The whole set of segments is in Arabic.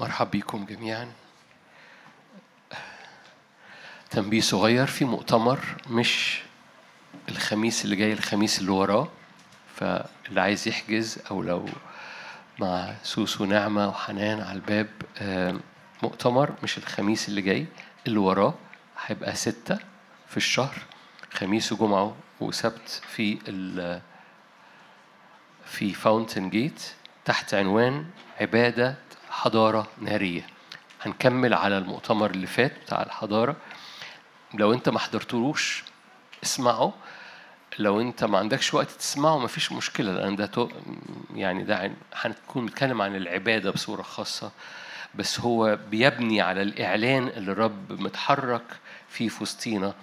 مرحب بكم جميعا. تنبيه صغير في مؤتمر مش الخميس اللي جاي الخميس اللي وراه. فاللي عايز يحجز أو لو مع سوسو نعمة وحنان على الباب آه، مؤتمر مش الخميس اللي جاي اللي وراه. هيبقى ستة في الشهر خميس وجمعة وسبت في ال في Fountain Gate تحت عنوان عبادة حضارة نارية. هنكمل على المؤتمر اللي فات بتاع الحضارة. لو انت ما حضرتلوش اسمعه. لو انت ما عندكش وقت تسمعه مفيش مشكلة لأن ده تو- يعني ده هنكون بنتكلم عن العبادة بصورة خاصة. بس هو بيبني على الإعلان اللي الرب متحرك في وسطينا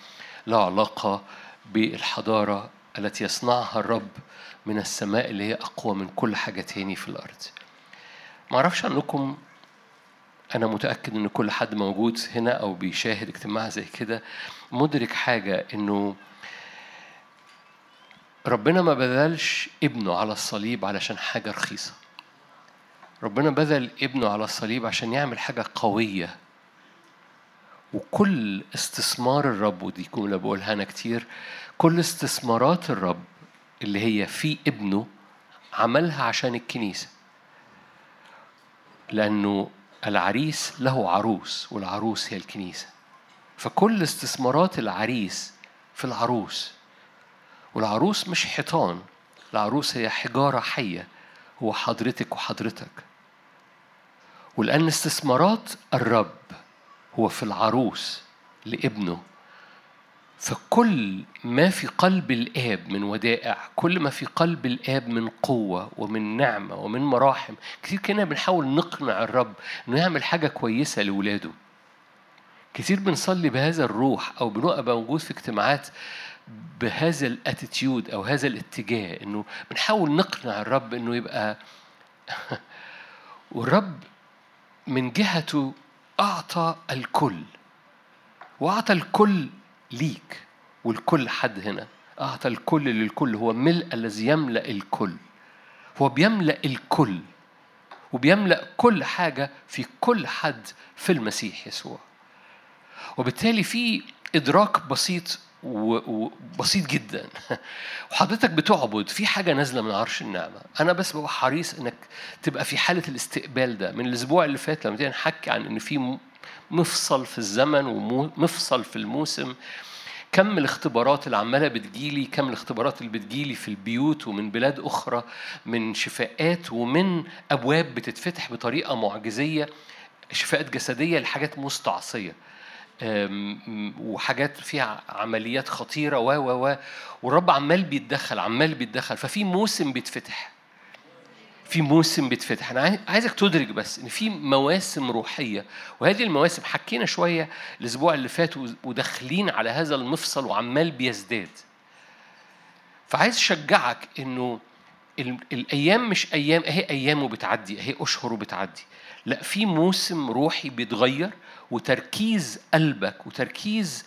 له علاقة بالحضارة التي يصنعها الرب من السماء اللي هي أقوى من كل حاجة تاني في الأرض. ما أعرفش عنكم أنا متأكد إن كل حد موجود هنا أو بيشاهد اجتماع زي كده مدرك حاجة إنه ربنا ما بذلش ابنه على الصليب علشان حاجة رخيصة. ربنا بذل ابنه على الصليب عشان يعمل حاجة قوية. وكل استثمار الرب ودي جملة بقولها أنا كتير كل استثمارات الرب اللي هي في ابنه عملها عشان الكنيسة. لأنه العريس له عروس والعروس هي الكنيسة. فكل استثمارات العريس في العروس. والعروس مش حيطان العروس هي حجارة حية هو حضرتك وحضرتك. ولأن استثمارات الرب هو في العروس لابنه. فكل ما في قلب الآب من ودائع كل ما في قلب الآب من قوة ومن نعمة ومن مراحم. كتير كنا بنحاول نقنع الرب إنه يعمل حاجة كويسة لولاده. كتير بنصلي بهذا الروح أو بنبقى موجود في اجتماعات بهذا الأتيتيود أو هذا الاتجاه إنه بنحاول نقنع الرب إنه يبقى والرب من جهته أعطى الكل وأعطى الكل ليك والكل حد هنا. أعطى الكل للكل. هو ملء الذي يملأ الكل. هو بيملأ الكل. وبيملأ كل حاجة في كل حد في المسيح يسوع. وبالتالي في إدراك بسيط وبسيط جدا. وحضرتك بتعبد في حاجة نازلة من عرش النعمة. أنا بس ببقى حريص إنك تبقى في حالة الاستقبال ده. من الأسبوع اللي فات لما جينا نحكي عن إن في مفصل في الزمن ومفصل في الموسم. كم الاختبارات اللي عماله بتجيلي كم الاختبارات اللي بتجيلي في البيوت ومن بلاد أخرى من شفاءات ومن أبواب بتتفتح بطريقة معجزية شفاءات جسدية لحاجات مستعصية. وحاجات فيها عمليات خطيرة و و و والرب عمال بيتدخل عمال بيتدخل. ففي موسم بيتفتح. في موسم بيتفتح أنا عاي- عايزك تدرك بس إن في مواسم روحية وهذه المواسم حكينا شوية الأسبوع اللي فات وداخلين على هذا المفصل وعمال بيزداد. فعايز أشجعك إنه ال- الأيام مش أيام أهي أيام وبتعدي أهي اشهر وبتعدي لا في موسم روحي بيتغير وتركيز قلبك وتركيز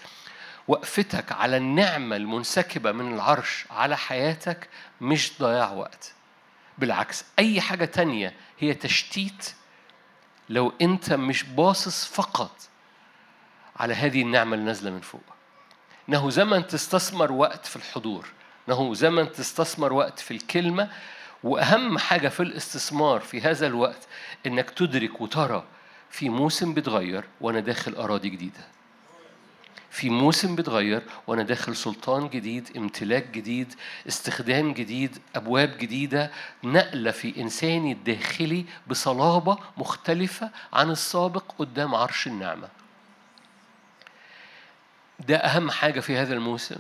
وقفتك على النعمة المنسكبة من العرش على حياتك مش ضياع وقت. بالعكس أي حاجة تانية هي تشتيت لو أنت مش باصص فقط على هذه النعمة اللي نازلة من فوق. إنه زمن تستثمر وقت في الحضور إنه زمن تستثمر وقت في الكلمة وأهم حاجة في الاستثمار في هذا الوقت إنك تدرك وترى في موسم بيتغير وأنا داخل أراضي جديدة. في موسم بيتغير وأنا داخل سلطان جديد امتلاك جديد استخدام جديد أبواب جديدة نقلة في إنساني الداخلي بصلابة مختلفة عن السابق قدام عرش النعمة. ده أهم حاجة في هذا الموسم.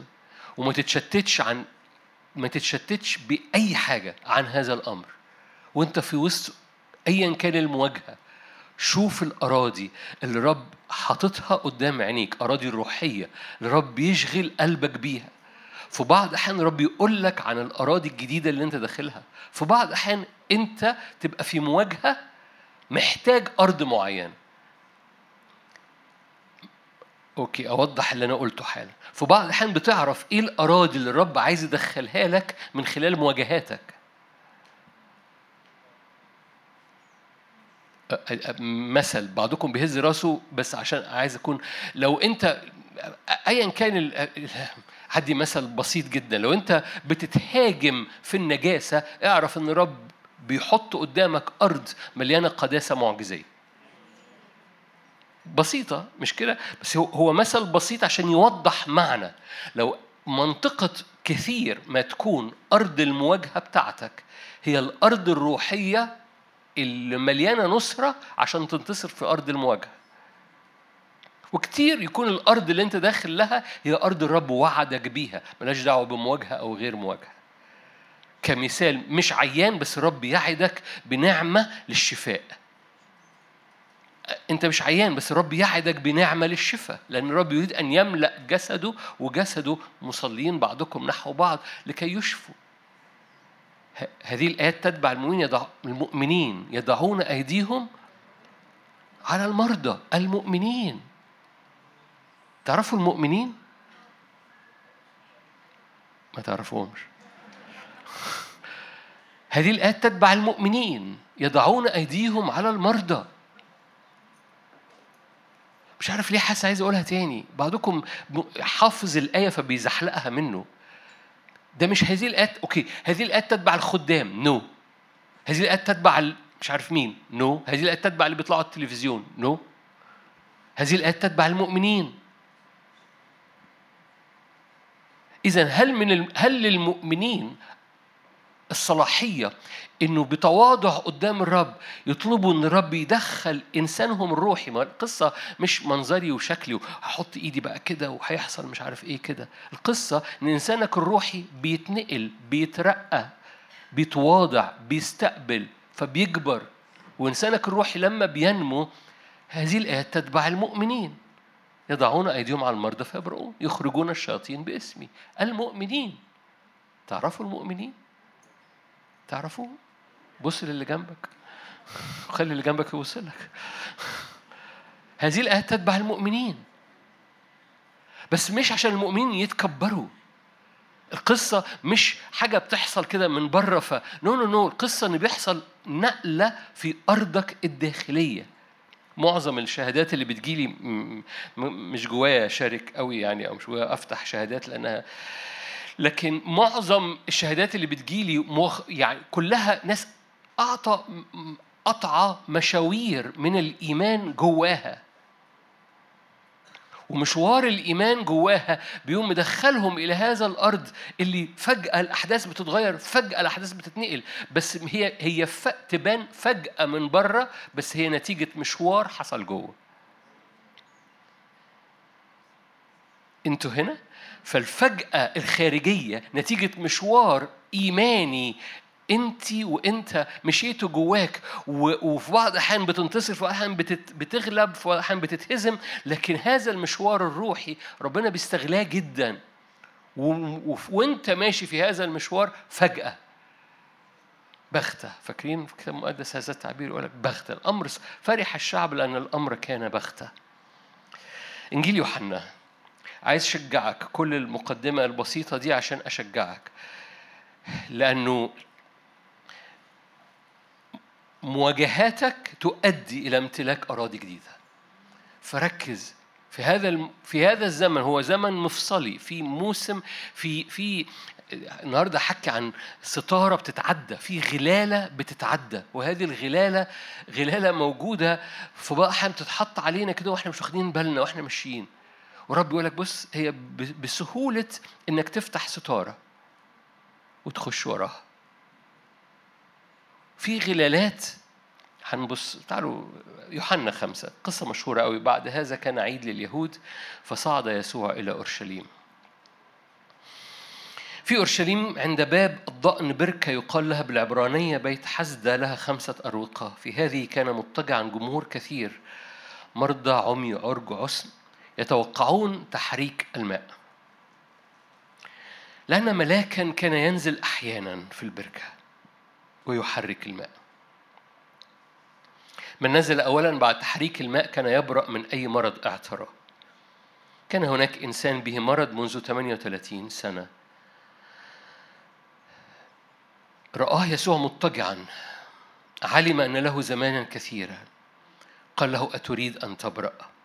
وما تتشتتش عن ما تتشتتش بأي حاجة عن هذا الأمر. وأنت في وسط ايا كان المواجهة. شوف الأراضي اللي رب حاططها قدام عينيك أراضي الروحية اللي رب يشغل قلبك بيها. في بعض الأحيان رب يقول لك عن الأراضي الجديدة اللي أنت داخلها. في بعض الأحيان أنت تبقى في مواجهة محتاج أرض معينة. أوكي أوضح اللي أنا قلته حالا. في بعض الاحيان بتعرف إيه الأراضي اللي الرب عايز يدخلها لك من خلال مواجهاتك. مثل بعضكم بيهز راسه بس عشان عايز اكون لو انت ايا كان هدي مثل بسيط جدا. لو أنت بتتهاجم في النجاسة اعرف إن رب بيحط قدامك أرض مليانة قداسة معجزية. بسيطة مش كده؟ بس هو مثل بسيط عشان يوضح معنى. لو منطقة كثير ما تكون أرض المواجهة بتاعتك هي الأرض الروحية اللي مليانة نصرة عشان تنتصر في أرض المواجهة. وكتير يكون الأرض اللي أنت داخل لها هي أرض الرب وعدك بيها. ملاش دعوة بمواجهة أو غير مواجهة. كمثال مش عيان بس الرب يعدك بنعمة للشفاء. أنت مش عيان بس الرب يعدك بنعمة للشفاء. لأن الرب يريد أن يملأ جسده وجسده مصلين بعضكم نحو بعض لكي يشفوا. هذه الآيات تتبع المؤمنين يضع المؤمنين يضعون أيديهم على المرضى المؤمنين. تعرفوا المؤمنين؟ ما تعرفوهمش هذه الآيات تتبع المؤمنين يضعون أيديهم على المرضى. مش عارف ليه حاسس عايز أقولها تاني. بعضكم حافظ الآية فبيزحلقها منه. ده مش هذه الايات okay هذه الايات تتبع الخدام no. هذه الايات تتبع مش عارف مين no. هذه الايات تتبع اللي بيطلعوا على التلفزيون no. هذه الايات تتبع المؤمنين اذا هل من. هل للمؤمنين الصلاحية إنه بتواضع قدام الرب يطلبوا إن الرب يدخل إنسانهم الروحي. ما القصة مش منظري وشكلي وهحط إيدي بقى كده وهيحصل مش عارف إيه كده. القصة إن إنسانك الروحي بيتنقل بيترقى بيتواضع بيستقبل فبيكبر. وإنسانك الروحي لما بينمو هذه الآيات تتبع المؤمنين. يضعون أيديهم على المرضى فيبرؤون يخرجون الشياطين باسمي. المؤمنين. تعرفوا المؤمنين؟ تعرفوه بص للي جنبك. خلي اللي جنبك يوصل لك. هذه الآيات تتبع المؤمنين. بس مش عشان المؤمنين يتكبروا. القصة مش حاجة بتحصل كده من بره ف no no no القصة إن بيحصل نقلة في أرضك الداخلية. معظم الشهادات اللي بتجيلي مش جوايا أشارك قوي يعني أو مش جوايا أفتح شهادات لأنها لكن معظم الشهادات اللي بتجيلي مخ يعني كلها ناس أعطى قطعة مشاوير من الإيمان جواها. ومشوار الإيمان جواها بيقوم مدخلهم إلى هذا الأرض اللي فجأة الأحداث بتتغير فجأة الأحداث بتتنقل. بس هي هي تبان فجأة من بره بس هي نتيجة مشوار حصل جوه. أنتوا هنا؟ فالفجأة الخارجية نتيجة مشوار إيماني أنت وأنت مشيتوا جواك وفي بعض الأحيان بتنتصر في بعض الأحيان بتغلب في بعض الأحيان بتتهزم لكن هذا المشوار الروحي ربنا بيستغلاه جدا. وأنت ماشي في هذا المشوار فجأة. بغتة. فاكرين في الكتاب المقدس هذا التعبير؟ يقول لك بغتة. الأمر فرح الشعب لأن الأمر كان بغتة. إنجيل يوحنا. عايز أشجعك كل المقدمة البسيطة دي عشان أشجعك. لأنه مواجهاتك تؤدي إلى امتلاك أراضي جديدة. فركز. في هذا في هذا الزمن هو زمن مفصلي. في موسم في في النهارده حكي عن ستارة بتتعدى في غلالة بتتعدى. وهذه الغلالة غلالة موجودة في بقى بتتحط علينا كده وإحنا مش واخدين بالنا وإحنا ماشيين. ورب يقول لك بص هي بسهولة إنك تفتح ستارة وتخش وراها. في غلالات هنبص تعالوا يوحنا خمسة قصة مشهورة قوي بعد هذا كان عيد لليهود فصعد يسوع إلى أورشليم. في أورشليم عند باب الضأن بركة يقال لها بالعبرانية بيت حزدة لها خمسة أروقة. في هذه كان مضطجعا جمهور كثير مرضى عمي عرج عسن يتوقعون تحريك الماء. لأن ملاكا كان ينزل أحيانا في البركة ويحرك الماء. من نزل أولا بعد تحريك الماء كان يبرأ من أي مرض اعترى. كان هناك إنسان به مرض منذ 38 سنة. رآه يسوع مضطجعا. علم أن له زمانا كثيرا. قال له أتريد أن تبرأ؟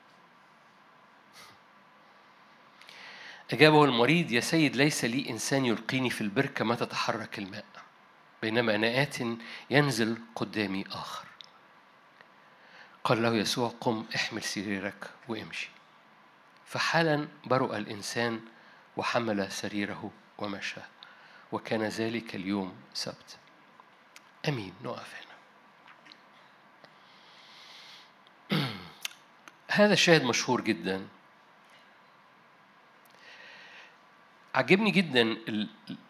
أجابه المريض يا سيد ليس لي إنسان يلقيني في البركة ما تتحرك الماء بينما أنا آت ينزل قدامي آخر. قال له يسوع قم احمل سريرك وامشي. فحالا برؤ الإنسان وحمل سريره ومشى وكان ذلك اليوم سبت. أمين. نقف هنا. هذا الشاهد مشهور جدا عجبني جدا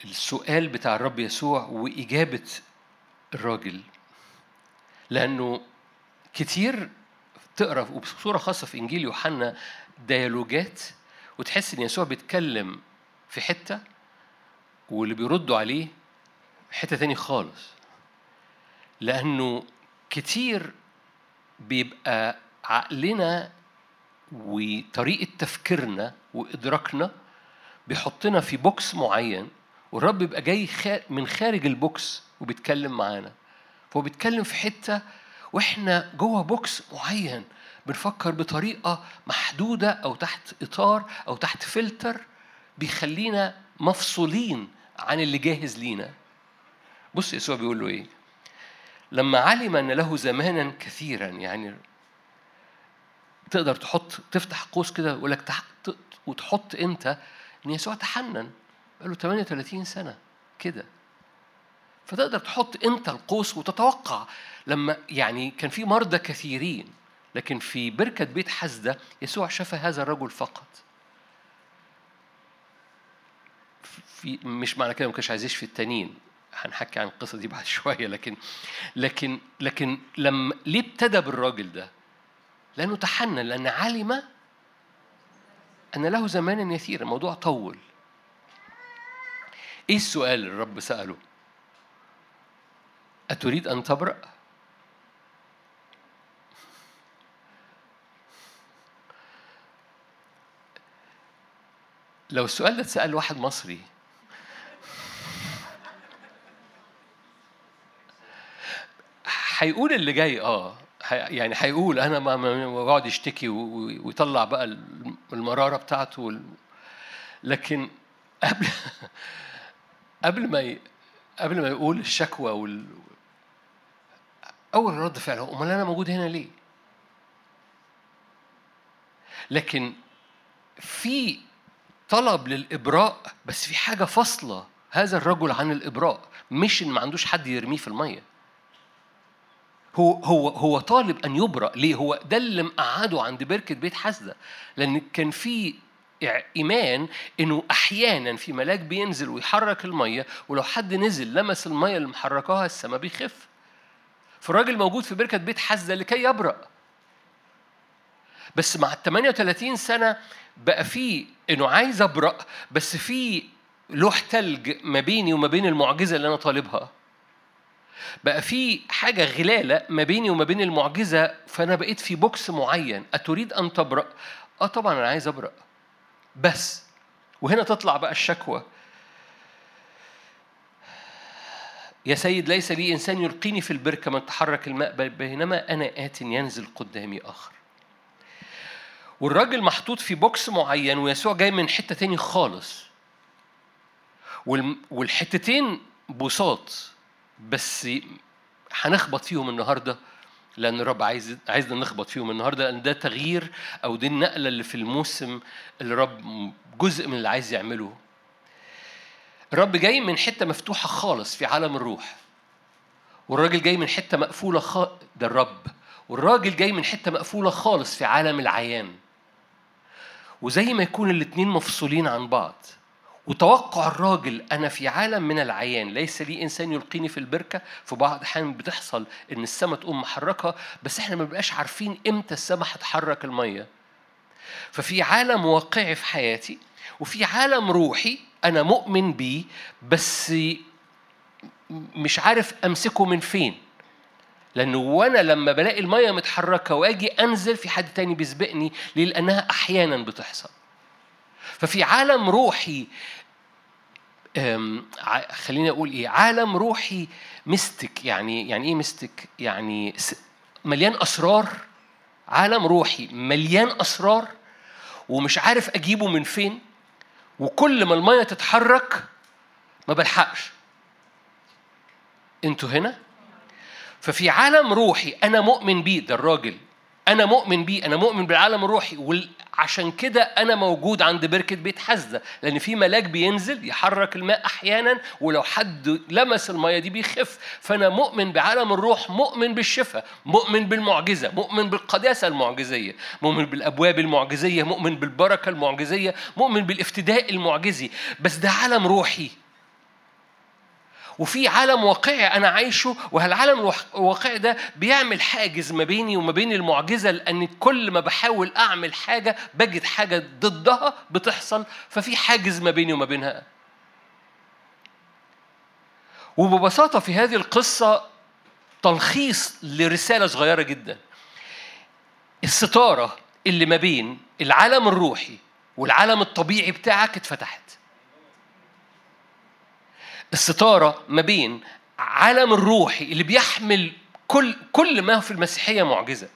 السؤال بتاع الرب يسوع وإجابة الراجل لأنه كتير تقرأ وبصورة خاصة في إنجيل يوحنا ديالوجات وتحس إن يسوع بيتكلم في حتة واللي بيردوا عليه حتة تاني خالص. لأنه كتير بيبقى عقلنا وطريقة تفكيرنا وإدراكنا بيحطنا في box معين والرب بيبقى جاي من خارج ال box وبيتكلم معانا. فهو بيتكلم في حتة وإحنا جوه box معين بنفكر بطريقة محدودة أو تحت إطار أو تحت فلتر بيخلينا مفصولين عن اللي جاهز لينا. بص يسوع بيقول له إيه؟ لما علم أن له زمانا كثيرا يعني تقدر تحط تفتح قوس كده ويقول لك وتحط أنت إن يسوع تحنن. بقى له 38 سنة كده. فتقدر تحط أنت القوس وتتوقع لما يعني كان في مرضى كثيرين لكن في بركة بيت حزدة يسوع شفى هذا الرجل فقط. في مش معنى كده ما كانش عايز يشفي التانيين. هنحكي عن القصة دي بعد شوية لكن لكن لكن لما ليه ابتدى بالراجل ده؟ لأنه تحنن لأن علم أن له زمانا يثير الموضوع طول إيه السؤال الرب سأله؟ أتريد أن تبرأ؟ لو السؤال ده اتسأل واحد مصري هيقول اللي جاي آه يعني هيقول أنا ما ويقعد يشتكي ويطلع بقى المرارة بتاعته. لكن قبل قبل ما. قبل ما يقول الشكوى وال أول رد فعل هو أمال أنا موجود هنا ليه لكن في طلب للإبراء بس في حاجة فاصلة هذا الرجل عن الإبراء مش إن ما عندوش حد يرميه في المية هو هو هو طالب أن يبرأ. ليه؟ هو ده اللي مقعده عند بركة بيت حسده لأن كان في إيمان إنه أحيانا في ملاك بينزل ويحرك المية ولو حد نزل لمس المية اللي محركاها السماء بيخف. فالراجل موجود في بركة بيت حسده لكي يبرأ. بس مع ال 38 سنة بقى في إنه عايز أبرأ بس في لوح تلج ما بيني وما بين المعجزة اللي أنا طالبها. بقى في حاجة غلالة ما بيني وما بين المعجزة فأنا بقيت في بوكس معين. أتريد أن تبرأ؟ آه طبعا أنا عايز أبرأ. بس. وهنا تطلع بقى الشكوى. يا سيد ليس لي إنسان يلقيني في البركة. متى تحرك الماء بينما أنا آت ينزل قدامي آخر. والراجل محطوط في box معين ويسوع جاي من حتة تاني خالص. والحتتين بساط. بس هنخبط فيهم النهارده لأن الرب عايز عايزنا نخبط فيهم النهارده لأن ده تغيير أو دي النقلة اللي في الموسم اللي الرب جزء من اللي عايز يعمله. الرب جاي من حتة مفتوحة خالص في عالم الروح. والراجل جاي من حتة مقفولة خ... ده الرب. والراجل جاي من حتة مقفولة خالص في عالم العيان. وزي ما يكون الاتنين مفصولين عن بعض. وتوقع الراجل أنا في عالم من العيان ليس لي إنسان يلقيني في البركة في بعض الأحيان بتحصل إن السماء تقوم محركة بس إحنا ما بنبقاش عارفين إمتى السماء هتحرك المية. ففي عالم واقعي في حياتي وفي عالم روحي أنا مؤمن بيه بس مش عارف أمسكه من فين. لأنه وأنا لما بلاقي المية متحركة وأجي أنزل في حد تاني بيسبقني ليه؟ لأنها أحيانا بتحصل. ففي عالم روحي خليني أقول إيه عالم روحي مستك يعني يعني إيه مستك يعني مليان أسرار عالم روحي مليان أسرار ومش عارف أجيبه من فين وكل ما المية تتحرك ما بلحقش. أنتوا هنا؟ ففي عالم روحي أنا مؤمن بيه ده الراجل. أنا مؤمن بيه أنا مؤمن بالعالم الروحي وعشان كده أنا موجود عند بركة بيت حزده لأن في ملاك بينزل يحرك الماء أحيانا ولو حد لمس المية دي بيخف. فأنا مؤمن بعالم الروح مؤمن بالشفاء مؤمن بالمعجزة مؤمن بالقداسة المعجزية مؤمن بالأبواب المعجزية مؤمن بالبركة المعجزية مؤمن بالإفتداء المعجزي. بس ده عالم روحي. وفي عالم واقعي أنا عايشه وهالعالم الواقعي ده بيعمل حاجز ما بيني وما بين المعجزة لأن كل ما بحاول أعمل حاجة بجد حاجة ضدها بتحصل ففي حاجز ما بيني وما بينها. وببساطة في هذه القصة تلخيص لرسالة صغيرة جدا. الستارة اللي ما بين العالم الروحي والعالم الطبيعي بتاعك اتفتحت. الستارة ما بين عالم الروحي اللي بيحمل كل كل ما في المسيحية معجزة.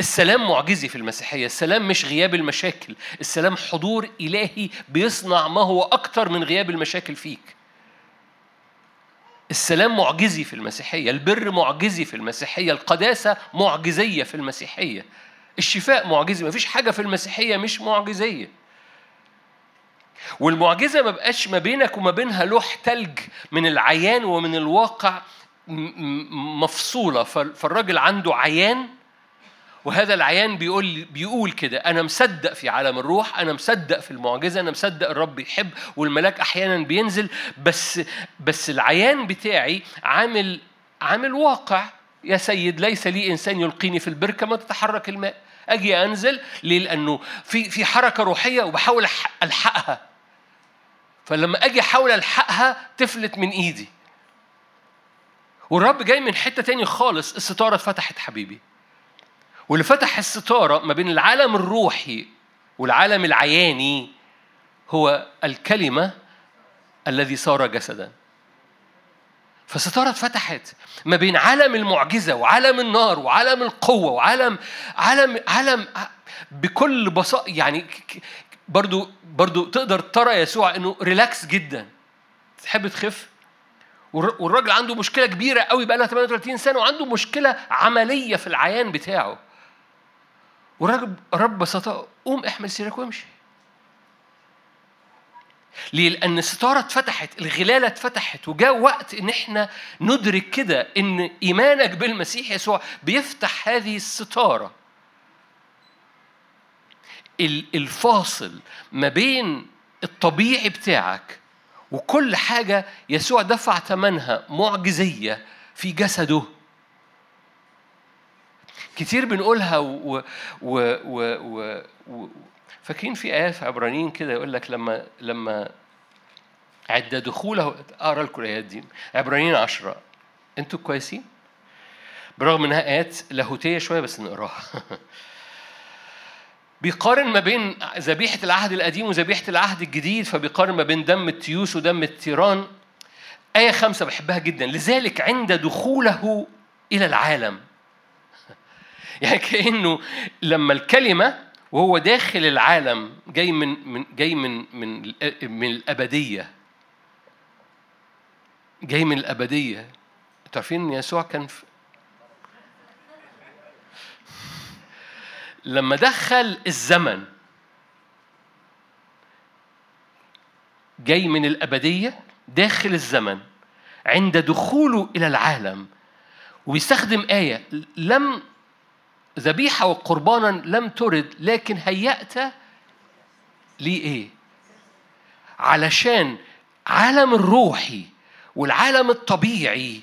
السلام معجزي في المسيحية. السلام مش غياب المشاكل. السلام حضور إلهي بيصنع ما هو أكتر من غياب المشاكل فيك. السلام معجزي في المسيحية. البر معجزي في المسيحية. القداسة معجزية في المسيحية. الشفاء معجزي. مفيش حاجة في المسيحية مش معجزية. والمعجزة ما بقاش ما بينك وما بينها لوح تلج من العيان ومن الواقع مفصولة. فالراجل عنده عيان وهذا العيان بيقول بيقول كده أنا مصدق في عالم الروح أنا مصدق في المعجزة أنا مصدق الرب يحب والملاك أحيانا بينزل بس بس العيان بتاعي عامل عامل واقع. يا سيد ليس لي إنسان يلقيني في البركة ما تتحرك الماء. أجي أنزل ليه؟ لأنه في في حركة روحية وبحاول ألحقها. فلما أجي احاول الحقها تفلت من ايدي. والرب جاي من حتة تاني خالص الستارة اتفتحت حبيبي. واللي فتح الستارة ما بين العالم الروحي والعالم العياني هو الكلمة الذي صار جسدا. فالستارة اتفتحت ما بين عالم المعجزة وعالم النار وعالم القوة وعالم عالم عالم بكل بساطه يعني برضو برضو تقدر ترى يسوع إنه ريلاكس جدا تحب تخف والراجل عنده مشكلة كبيرة قوي بقى لها 38 سنة وعنده مشكلة عملية في العيان بتاعه والراجل رب بساطة قوم احمل سيرك وامشي ليه؟ لأن الستارة اتفتحت، الغلالة اتفتحت، وجاء وقت إن إحنا ندرك كده إن إيمانك بالمسيح يسوع بيفتح هذه الستارة. الفاصل ما بين الطبيعي بتاعك وكل حاجة يسوع دفع ثمنها معجزية في جسده. كتير بنقولها و, و, و, و, و فاكرين في آيات في عبرانيين كده يقول لك لما لما عند دخوله أقرأ لكم الآيات دي. عبرانيين عشرة. أنتوا كويسين؟ برغم إنها آيات لاهوتية شوية بس نقراها. بيقارن ما بين ذبيحة العهد القديم وذبيحة العهد الجديد فبيقارن ما بين دم التيوس ودم التيران. آية خمسة بحبها جدا. لذلك عند دخوله إلى العالم. يعني كأنه لما الكلمة وهو داخل العالم جاي من من جاي من من من الأبدية. جاي من الأبدية. تعرفين يسوع كان في لما دخل الزمن جاي من الأبدية داخل الزمن عند دخوله إلى العالم ويستخدم آية لم ذبيحة وقربانا لم ترد لكن هيأت لي إيه؟ علشان عالم الروحي والعالم الطبيعي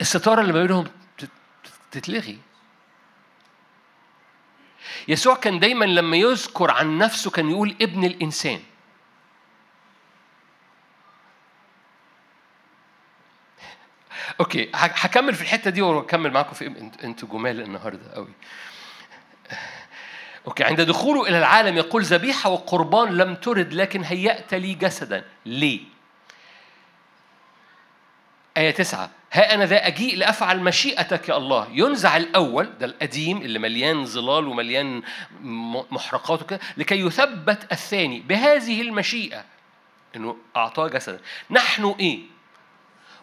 الستارة اللي ما بينهم تتلغي يسوع كان دايما لما يذكر عن نفسه كان يقول ابن الإنسان. okay هكمل في الحتة دي وأكمل معاكم في أنتوا جمال النهارده قوي. okay عند دخوله إلى العالم يقول ذبيحة وقربان لم ترد لكن هيأت لي جسدا. ليه؟ آية تسعة. ها أنا ذا أجيء لأفعل مشيئتك يا الله. ينزع الأول ده القديم اللي مليان ظلال ومليان محرقات وكده لكي يثبت الثاني بهذه المشيئة. إنه أعطاه جسدا نحن إيه؟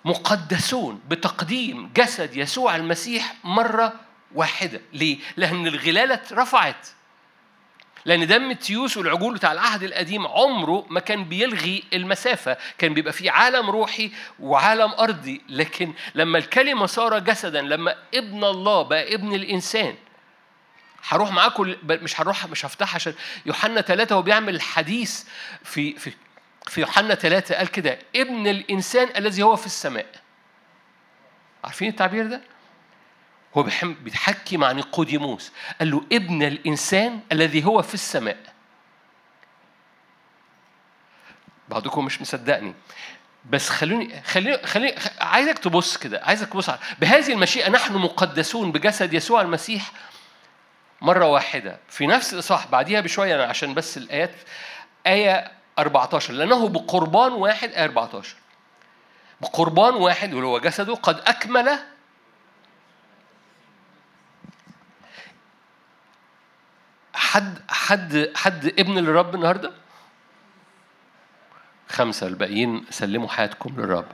مقدسون بتقديم جسد يسوع المسيح مرة واحدة. ليه؟ لأن الغلالة اترفعت. لأن دم التيوس والعجول بتاع العهد القديم عمره ما كان بيلغي المسافة. كان بيبقى في عالم روحي وعالم أرضي. لكن لما الكلمة صار جسدا لما ابن الله بقى ابن الإنسان هروح معاكم مش هروح مش هفتحها عشان يوحنا ثلاثة هو بيعمل الحديث في في في يوحنا ثلاثة قال كده ابن الإنسان الذي هو في السماء. عارفين التعبير ده؟ هو بيحكي مع نيقوديموس قال له ابن الإنسان الذي هو في السماء. بعضكم مش مصدقني. بس خلوني خليني خليني عايزك تبص كده. عايزك تبص بهذه المشيئة نحن مقدسون بجسد يسوع المسيح مرة واحدة. في نفس الإصحاح بعديها بشوية أنا عشان بس الآيات. آية 14 لأنه بقربان واحد آية 14 بقربان واحد واللي هو جسده قد أكمل حد حد حد ابن للرب النهارده؟ خمسة الباقيين سلموا حياتكم للرب.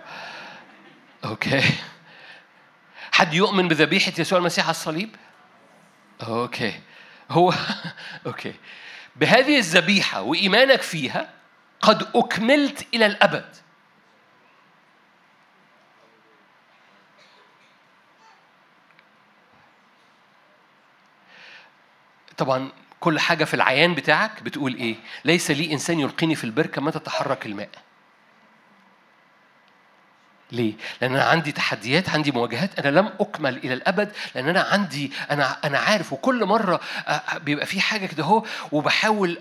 أوكي. حد يؤمن بذبيحة يسوع المسيح على الصليب؟ okay. هو okay. بهذه الذبيحة وإيمانك فيها قد أكملت إلى الأبد. طبعا كل حاجة في العيان بتاعك بتقول إيه؟ ليس لي إنسان يلقيني في البركة متى تحرك الماء. ليه؟ لأن أنا عندي تحديات، عندي مواجهات، أنا لم أكمل إلى الأبد، لأن أنا عندي أنا أنا عارف وكل مرة بيبقى في حاجة كده أهو وبحاول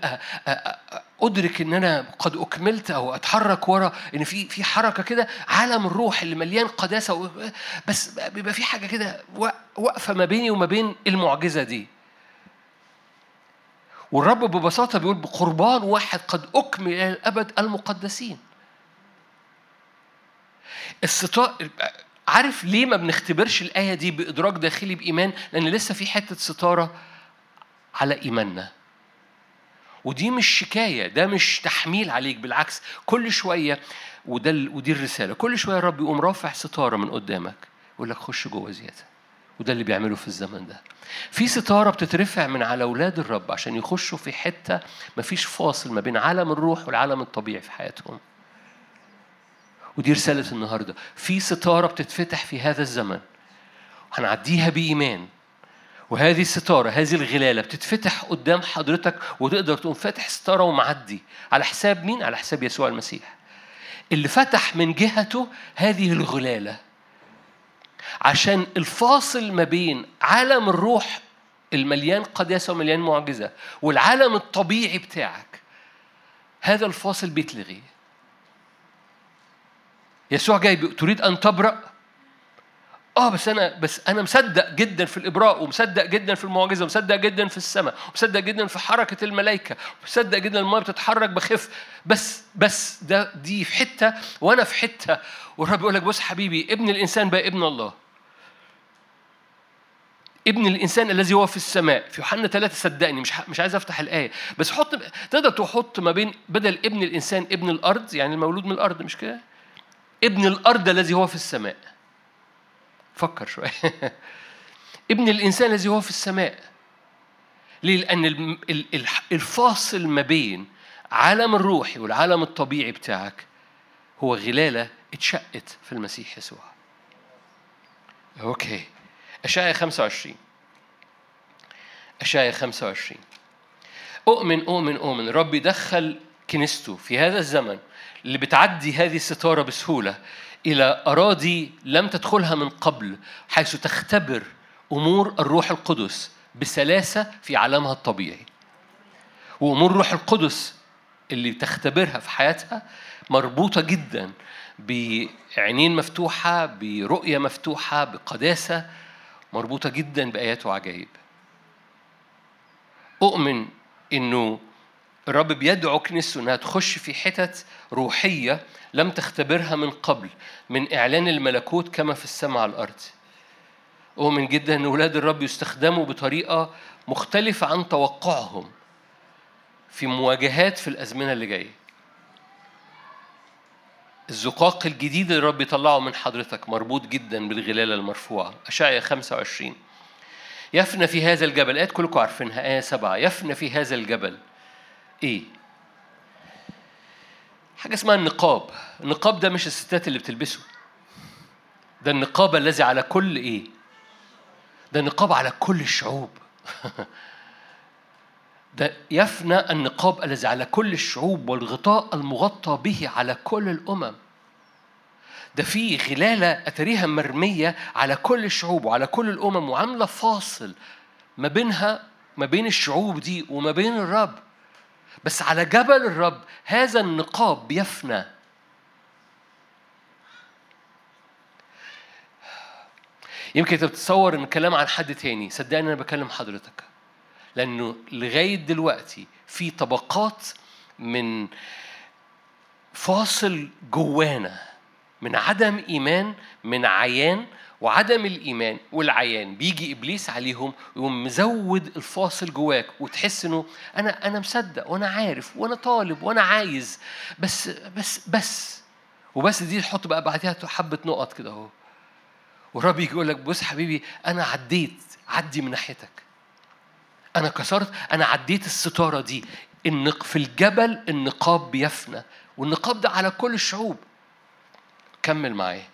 أدرك إن أنا قد أكملت أو أتحرك ورا إن في في حركة كده عالم الروح اللي مليان قداسة بس بيبقى في حاجة كده واقفة ما بيني وما بين المعجزة دي. والرب ببساطة بيقول بقربان واحد قد أكمل إلى الأبد المقدسين. الستار عارف ليه ما بنختبرش الآية دي بإدراك داخلي بإيمان؟ لأن لسه في حتة ستارة على إيماننا. ودي مش شكاية ده مش تحميل عليك بالعكس. كل شوية وده ودي الرسالة كل شوية الرب يقوم رافع ستارة من قدامك يقول لك خش جوه زيادة. وده اللي بيعمله في الزمن ده. في ستارة بتترفع من على أولاد الرب عشان يخشوا في حتة مفيش فاصل ما بين عالم الروح والعالم الطبيعي في حياتهم. ودي رسالة النهاردة. في ستارة بتتفتح في هذا الزمن. هنعديها بإيمان. وهذه الستارة هذه الغلالة بتتفتح قدام حضرتك وتقدر تقوم فاتح ستارة ومعدي. على حساب مين؟ على حساب يسوع المسيح. اللي فتح من جهته هذه الغلالة. عشان الفاصل ما بين عالم الروح المليان قداسة ومليان معجزة والعالم الطبيعي بتاعك هذا الفاصل بيتلغي. يسوع جاي تريد أن تبرأ؟ آه بس أنا بس أنا مصدق جدا في الإبراء ومصدق جدا في المعجزة ومصدق جدا في السماء ومصدق جدا في حركة الملائكة ومصدق جدا الماء بتتحرك بخف. بس بس ده دي في حتة وأنا في حتة. والرب يقول لك بص حبيبي ابن الإنسان بقى ابن الله. ابن الإنسان الذي هو في السماء. في يوحنا ثلاثة صدقني مش مش عايز أفتح الآية. بس حط تقدر تحط ما بين بدل ابن الإنسان ابن الأرض يعني المولود من الأرض مش كده؟ ابن الأرض الذي هو في السماء. فكر شوية. ابن الإنسان الذي هو في السماء. ليه؟ لأن الفاصل ما بين عالم الروحي والعالم الطبيعي بتاعك هو غلالة اتشقت في المسيح يسوع. أوكي. أشعيا 25 أشعيا 25 أؤمن أؤمن أؤمن. رب يدخل كنيسته في هذا الزمن اللي بتعدي هذه الستارة بسهولة إلى أراضي لم تدخلها من قبل حيث تختبر أمور الروح القدس بسلاسة في عالمها الطبيعي. وأمور الروح القدس اللي تختبرها في حياتها مربوطة جدا بعينين مفتوحة برؤية مفتوحة بقداسة مربوطة جدا بآيات وعجائب. أؤمن إنه الرب بيدعو كنيسته إنها تخش في حتت روحية لم تختبرها من قبل من إعلان الملكوت كما في السماء على الأرض. أؤمن جدا أن أولاد الرب يستخدموا بطريقة مختلفة عن توقعهم في مواجهات في الأزمنة اللي جاية. الزقاق الجديد اللي الرب يطلعه من حضرتك مربوط جدا بالغلالة المرفوعة. أشعيا 25 يفنى في هذا الجبل آيات كلكم عارفينها آية سبعة. يفنى في هذا الجبل. إيه؟ حاجة اسمها النقاب. النقاب ده مش الستات اللي بتلبسه. ده النقاب الذي على كل إيه؟ ده النقاب على كل الشعوب. ده يفنى النقاب الذي على كل الشعوب والغطاء المغطى به على كل الأمم. ده في غلالة أتريها مرمية على كل الشعوب وعلى كل الأمم وعاملة فاصل ما بينها ما بين الشعوب دي وما بين الرب. بس على جبل الرب هذا النقاب بيفنى يمكن تتصور إن الكلام عن حد تاني. صدقني أنا بكلم حضرتك. لأنه لغاية دلوقتي في طبقات من فاصل جوانا من عدم إيمان من عيان وعدم الإيمان والعيان بيجي إبليس عليهم ويقوم مزود الفاصل جواك وتحس إنه أنا أنا مصدق وأنا عارف وأنا طالب وأنا عايز بس بس بس. وبس دي تحط بقى بعديها حبة نقط كده أهو. والرب يجي يقول لك بص حبيبي أنا عديت عدي من ناحيتك. أنا كسرت أنا عديت الستارة دي. النق في الجبل النقاب بيفنى والنقاب ده على كل الشعوب. كمل معايا.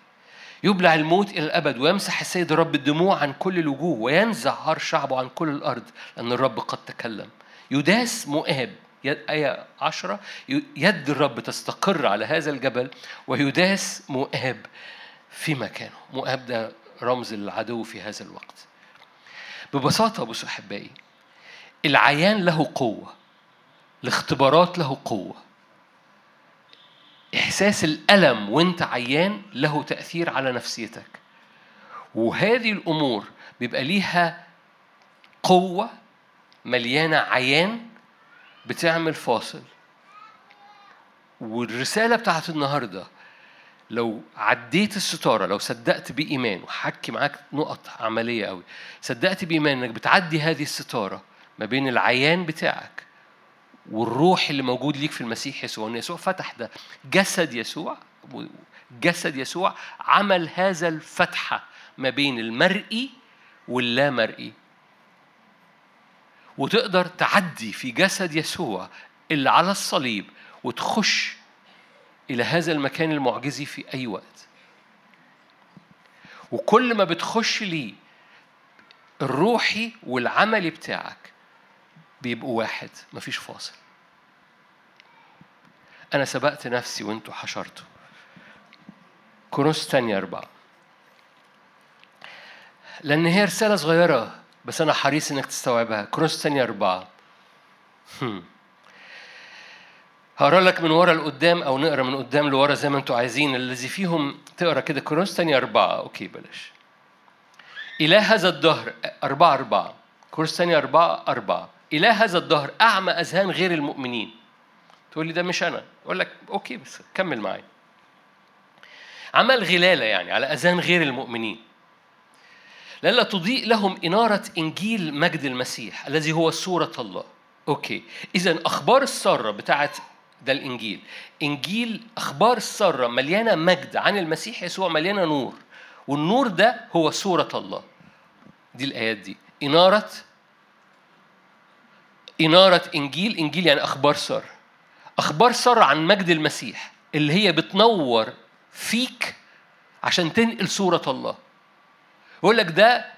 يبلع الموت إلى الأبد ويمسح السيد الرب الدموع عن كل الوجوه وينزع عار شعبه عن كل الأرض لأن الرب قد تكلم. يداس مؤاب آية عشرة يد الرب تستقر على هذا الجبل ويداس مؤاب في مكانه. مؤاب ده رمز العدو في هذا الوقت. ببساطة بصوا أحبائي العيان له قوة الاختبارات له قوة. إحساس الألم وأنت عيان له تأثير على نفسيتك. وهذه الأمور بيبقى ليها قوة مليانة عيان بتعمل فاصل. والرسالة بتاعت النهارده لو عديت الستارة لو صدقت بإيمان وحكي معاك نقط عملية قوي صدقت بإيمان إنك بتعدي هذه الستارة ما بين العيان بتاعك والروح اللي موجود ليك في المسيح يسوع ان يسوع فتح ده جسد يسوع جسد يسوع عمل هذا الفتحة ما بين المرئي واللا مرئي. وتقدر تعدي في جسد يسوع اللي على الصليب وتخش إلى هذا المكان المعجزي في أي وقت. وكل ما بتخش ليه الروحي والعملي بتاعك بيبقوا واحد مفيش فاصل. أنا سبقت نفسي وأنتوا حشرتوا. كورنثوس تانية أربعة. لأن هي رسالة صغيرة بس أنا حريص إنك تستوعبها. كورنثوس تانية أربعة. هقرأ لك من ورا لقدام أو نقرأ من قدام لورا زي ما أنتم عايزين. الذي فيهم تقرأ كده كورنثوس تاني أربعة. okay بلاش. إله هذا الدهر أربعة أربعة. كورنثوس تاني أربعة أربعة. إله هذا الدهر أعمى أذهان غير المؤمنين. تقول لي ده مش أنا. أقول لك okay بس كمل معايا. عمل غلالة يعني على أذهان غير المؤمنين. لئلا تضيء لهم إنارة إنجيل مجد المسيح الذي هو صورة الله. okay. إذا أخبار السارة بتاعت ده الإنجيل. إنجيل أخبار السارة مليانة مجد عن المسيح يسوع مليانة نور. والنور ده هو صورة الله. دي الآيات دي. إنارة إنارة إنجيل إنجيل يعني أخبار سارة أخبار سارة عن مجد المسيح اللي هي بتنور فيك عشان تنقل صورة الله يقول لك ده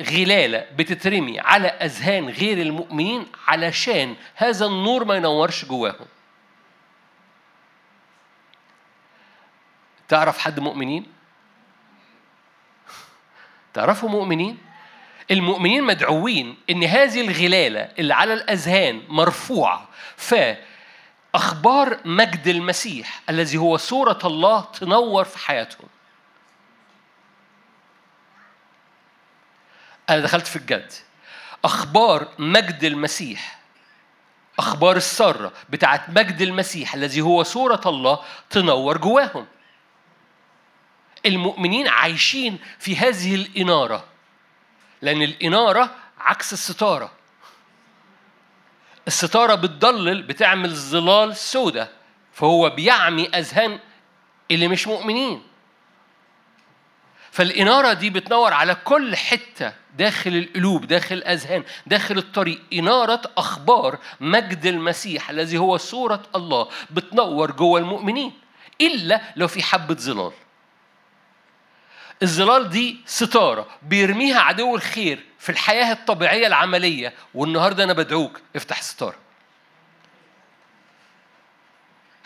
غلالة بتترمي على أذهان غير المؤمنين علشان هذا النور ما ينورش جواهم تعرف حد مؤمنين؟ تعرفوا مؤمنين؟ المؤمنين مدعوين إن هذه الغلالة اللي على الأذهان مرفوعة فأخبار مجد المسيح الذي هو صورة الله تنور في حياتهم. أنا دخلت في الجد. أخبار مجد المسيح أخبار السارة بتاعت مجد المسيح الذي هو صورة الله تنور جواهم المؤمنين عايشين في هذه الإنارة لأن الإنارة عكس الستارة. الستارة بتضلل بتعمل ظلال سودة فهو بيعمي أذهان اللي مش مؤمنين. فالإنارة دي بتنور على كل حتة داخل القلوب داخل الأذهان داخل الطريق. إنارة أخبار مجد المسيح الذي هو صورة الله بتنور جوه المؤمنين إلا لو في حبة ظلال. الظلال دي ستارة بيرميها عدو الخير في الحياة الطبيعية العملية والنهاردة أنا بدعوك افتح ستارة.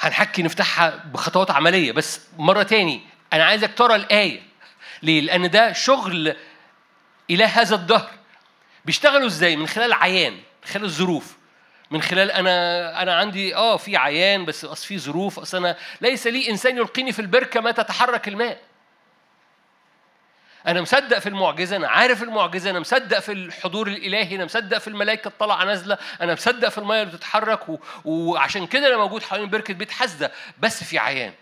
هنحكي نفتحها بخطوات عملية بس مرة تاني أنا عايزك ترى الآية. ليه؟ لأن ده شغل إله هذا الدهر. بيشتغلوا إزاي؟ من خلال عيان من خلال الظروف. من خلال أنا أنا عندي آه في عيان بس أصل في ظروف أصل أنا ليس لي إنسان يلقيني في البركة ما تتحرك الماء. أنا مصدق في المعجزة أنا عارف المعجزة أنا مصدق في الحضور الإلهي أنا مصدق في الملائكة الطالعه نازلة أنا مصدق في المية اللي بتتحرك و... وعشان كده أنا موجود حوالين بركة بيت حسده بس في عيان.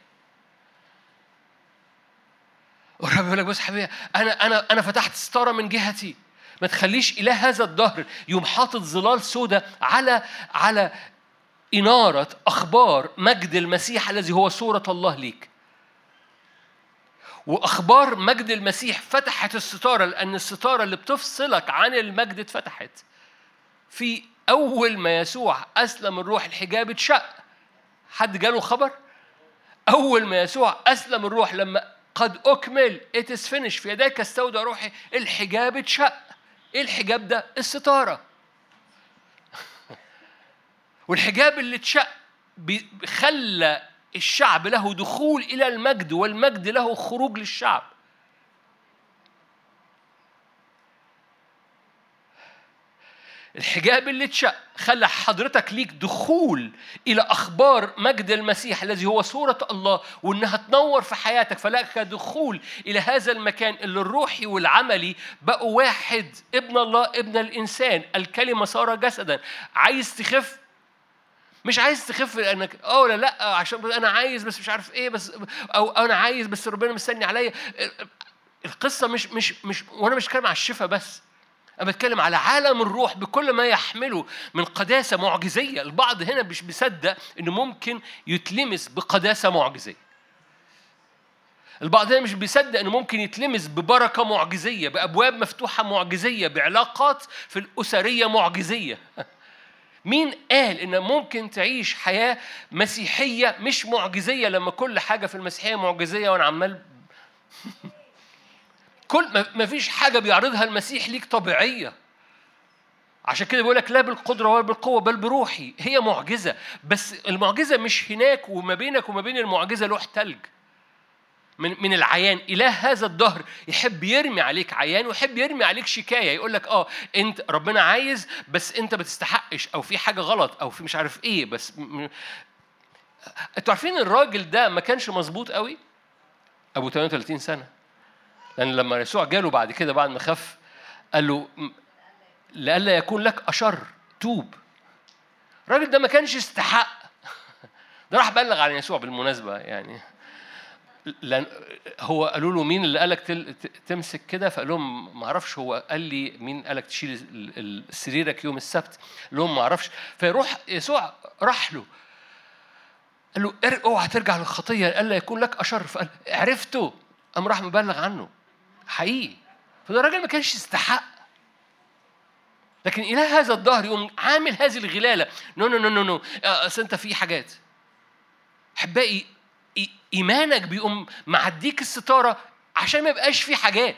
والرب يقول لك بص حبيبي أنا أنا أنا فتحت ستارة من جهتي. ما تخليش إله هذا الدهر يوم حاطط ظلال سوداء على على إنارة أخبار مجد المسيح الذي هو صورة الله ليك. وأخبار مجد المسيح فتحت الستارة لأن الستارة اللي بتفصلك عن المجد اتفتحت. في أول ما يسوع أسلم الروح الحجاب اتشق. حد جاله خبر؟ أول ما يسوع أسلم الروح لما قد أكمل it's finished في يديك استودع روحي الحجاب اتشق. إيه الحجاب ده؟ الستارة. والحجاب اللي اتشق خلى الشعب له دخول إلى المجد والمجد له خروج للشعب. الحجاب اللي اتشق خلى حضرتك ليك دخول إلى أخبار مجد المسيح الذي هو صورة الله وإنها تنور في حياتك فلك دخول إلى هذا المكان اللي الروحي والعملي بقوا واحد ابن الله ابن الإنسان. الكلمة صار جسدا. عايز تخف؟ مش عايز تخف لأنك آه ولا لا عشان أنا عايز بس مش عارف إيه بس أو أنا عايز بس ربنا مستني عليا. القصة مش مش مش وأنا مش بتكلم على الشفاء بس. أنا بتكلم على عالم الروح بكل ما يحمله من قداسة معجزية. البعض هنا مش مصدق إنه ممكن يتلمس بقداسة معجزية. البعض هنا مش بيصدق إنه ممكن يتلمس ببركة معجزية بأبواب مفتوحة معجزية بعلاقات في الأسرية معجزية. مين قال إن ممكن تعيش حياة مسيحية مش معجزية لما كل حاجة في المسيحية معجزية وأنا عمال كل ما فيش حاجة بيعرضها المسيح ليك طبيعية. عشان كده بيقول لك لا بالقدرة ولا بالقوة بل بروحي. هي معجزة. بس المعجزة مش هناك وما بينك وما بين المعجزة لوح تلج. من من العيان. إله هذا الدهر يحب يرمي عليك عيان ويحب يرمي عليك شكاية. يقول لك آه أنت ربنا عايز بس أنت ما تستحقش أو في حاجة غلط أو في مش عارف إيه بس م... أنتوا عارفين الراجل ده ما كانش مظبوط قوي؟ أبو 38 سنة. لأن لما يسوع جاله بعد كده بعد ما خف قال له لئلا يكون لك أشر توب. الراجل ده ما كانش يستحق. ده راح بلغ على يسوع بالمناسبة يعني. لأن هو قالوا له مين اللي قالك تمسك كده؟ فقال لهم ما أعرفش هو قال لي مين قالك تشيل سريرك يوم السبت؟ قال لهم ما أعرفش. فيروح يسوع راح له. قال له اوعى ترجع للخطية. الا يكون لك أشر. فقال عرفته. قام راح مبلغ عنه. حقيقي. فده الراجل ما كانش يستحق. لكن اله هذا الدهر يقوم عامل هذه الغلالة. no no no no no أصل أنت في حاجات. أحبائي إيمانك بيقوم معديك الستارة عشان ما يبقاش في حاجات.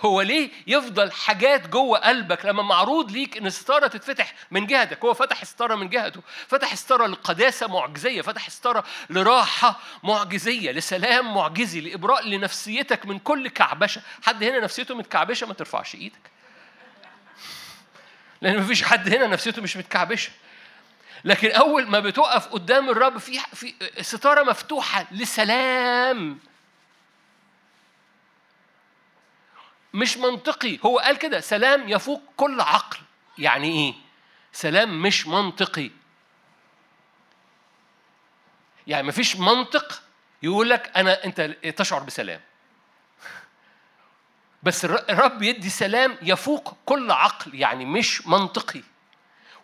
هو ليه يفضل حاجات جوه قلبك لما معروض ليك إن الستارة تتفتح من جهتك؟ هو فتح الستارة من جهته فتح ستاره لقداسة معجزية فتح ستاره لراحة معجزية لسلام معجزي لإبراء لنفسيتك من كل كعبشة. حد هنا نفسيته متكعبشة؟ ما ترفعش إيدك. لأن مفيش حد هنا نفسيته مش متكعبشة. لكن أول ما بتقف قدام الرب في في ستارة مفتوحة لسلام. مش منطقي. هو قال كده سلام يفوق كل عقل. يعني إيه؟ سلام مش منطقي. يعني مفيش منطق يقول لك أنا أنت تشعر بسلام. بس الرب يدي سلام يفوق كل عقل. يعني مش منطقي.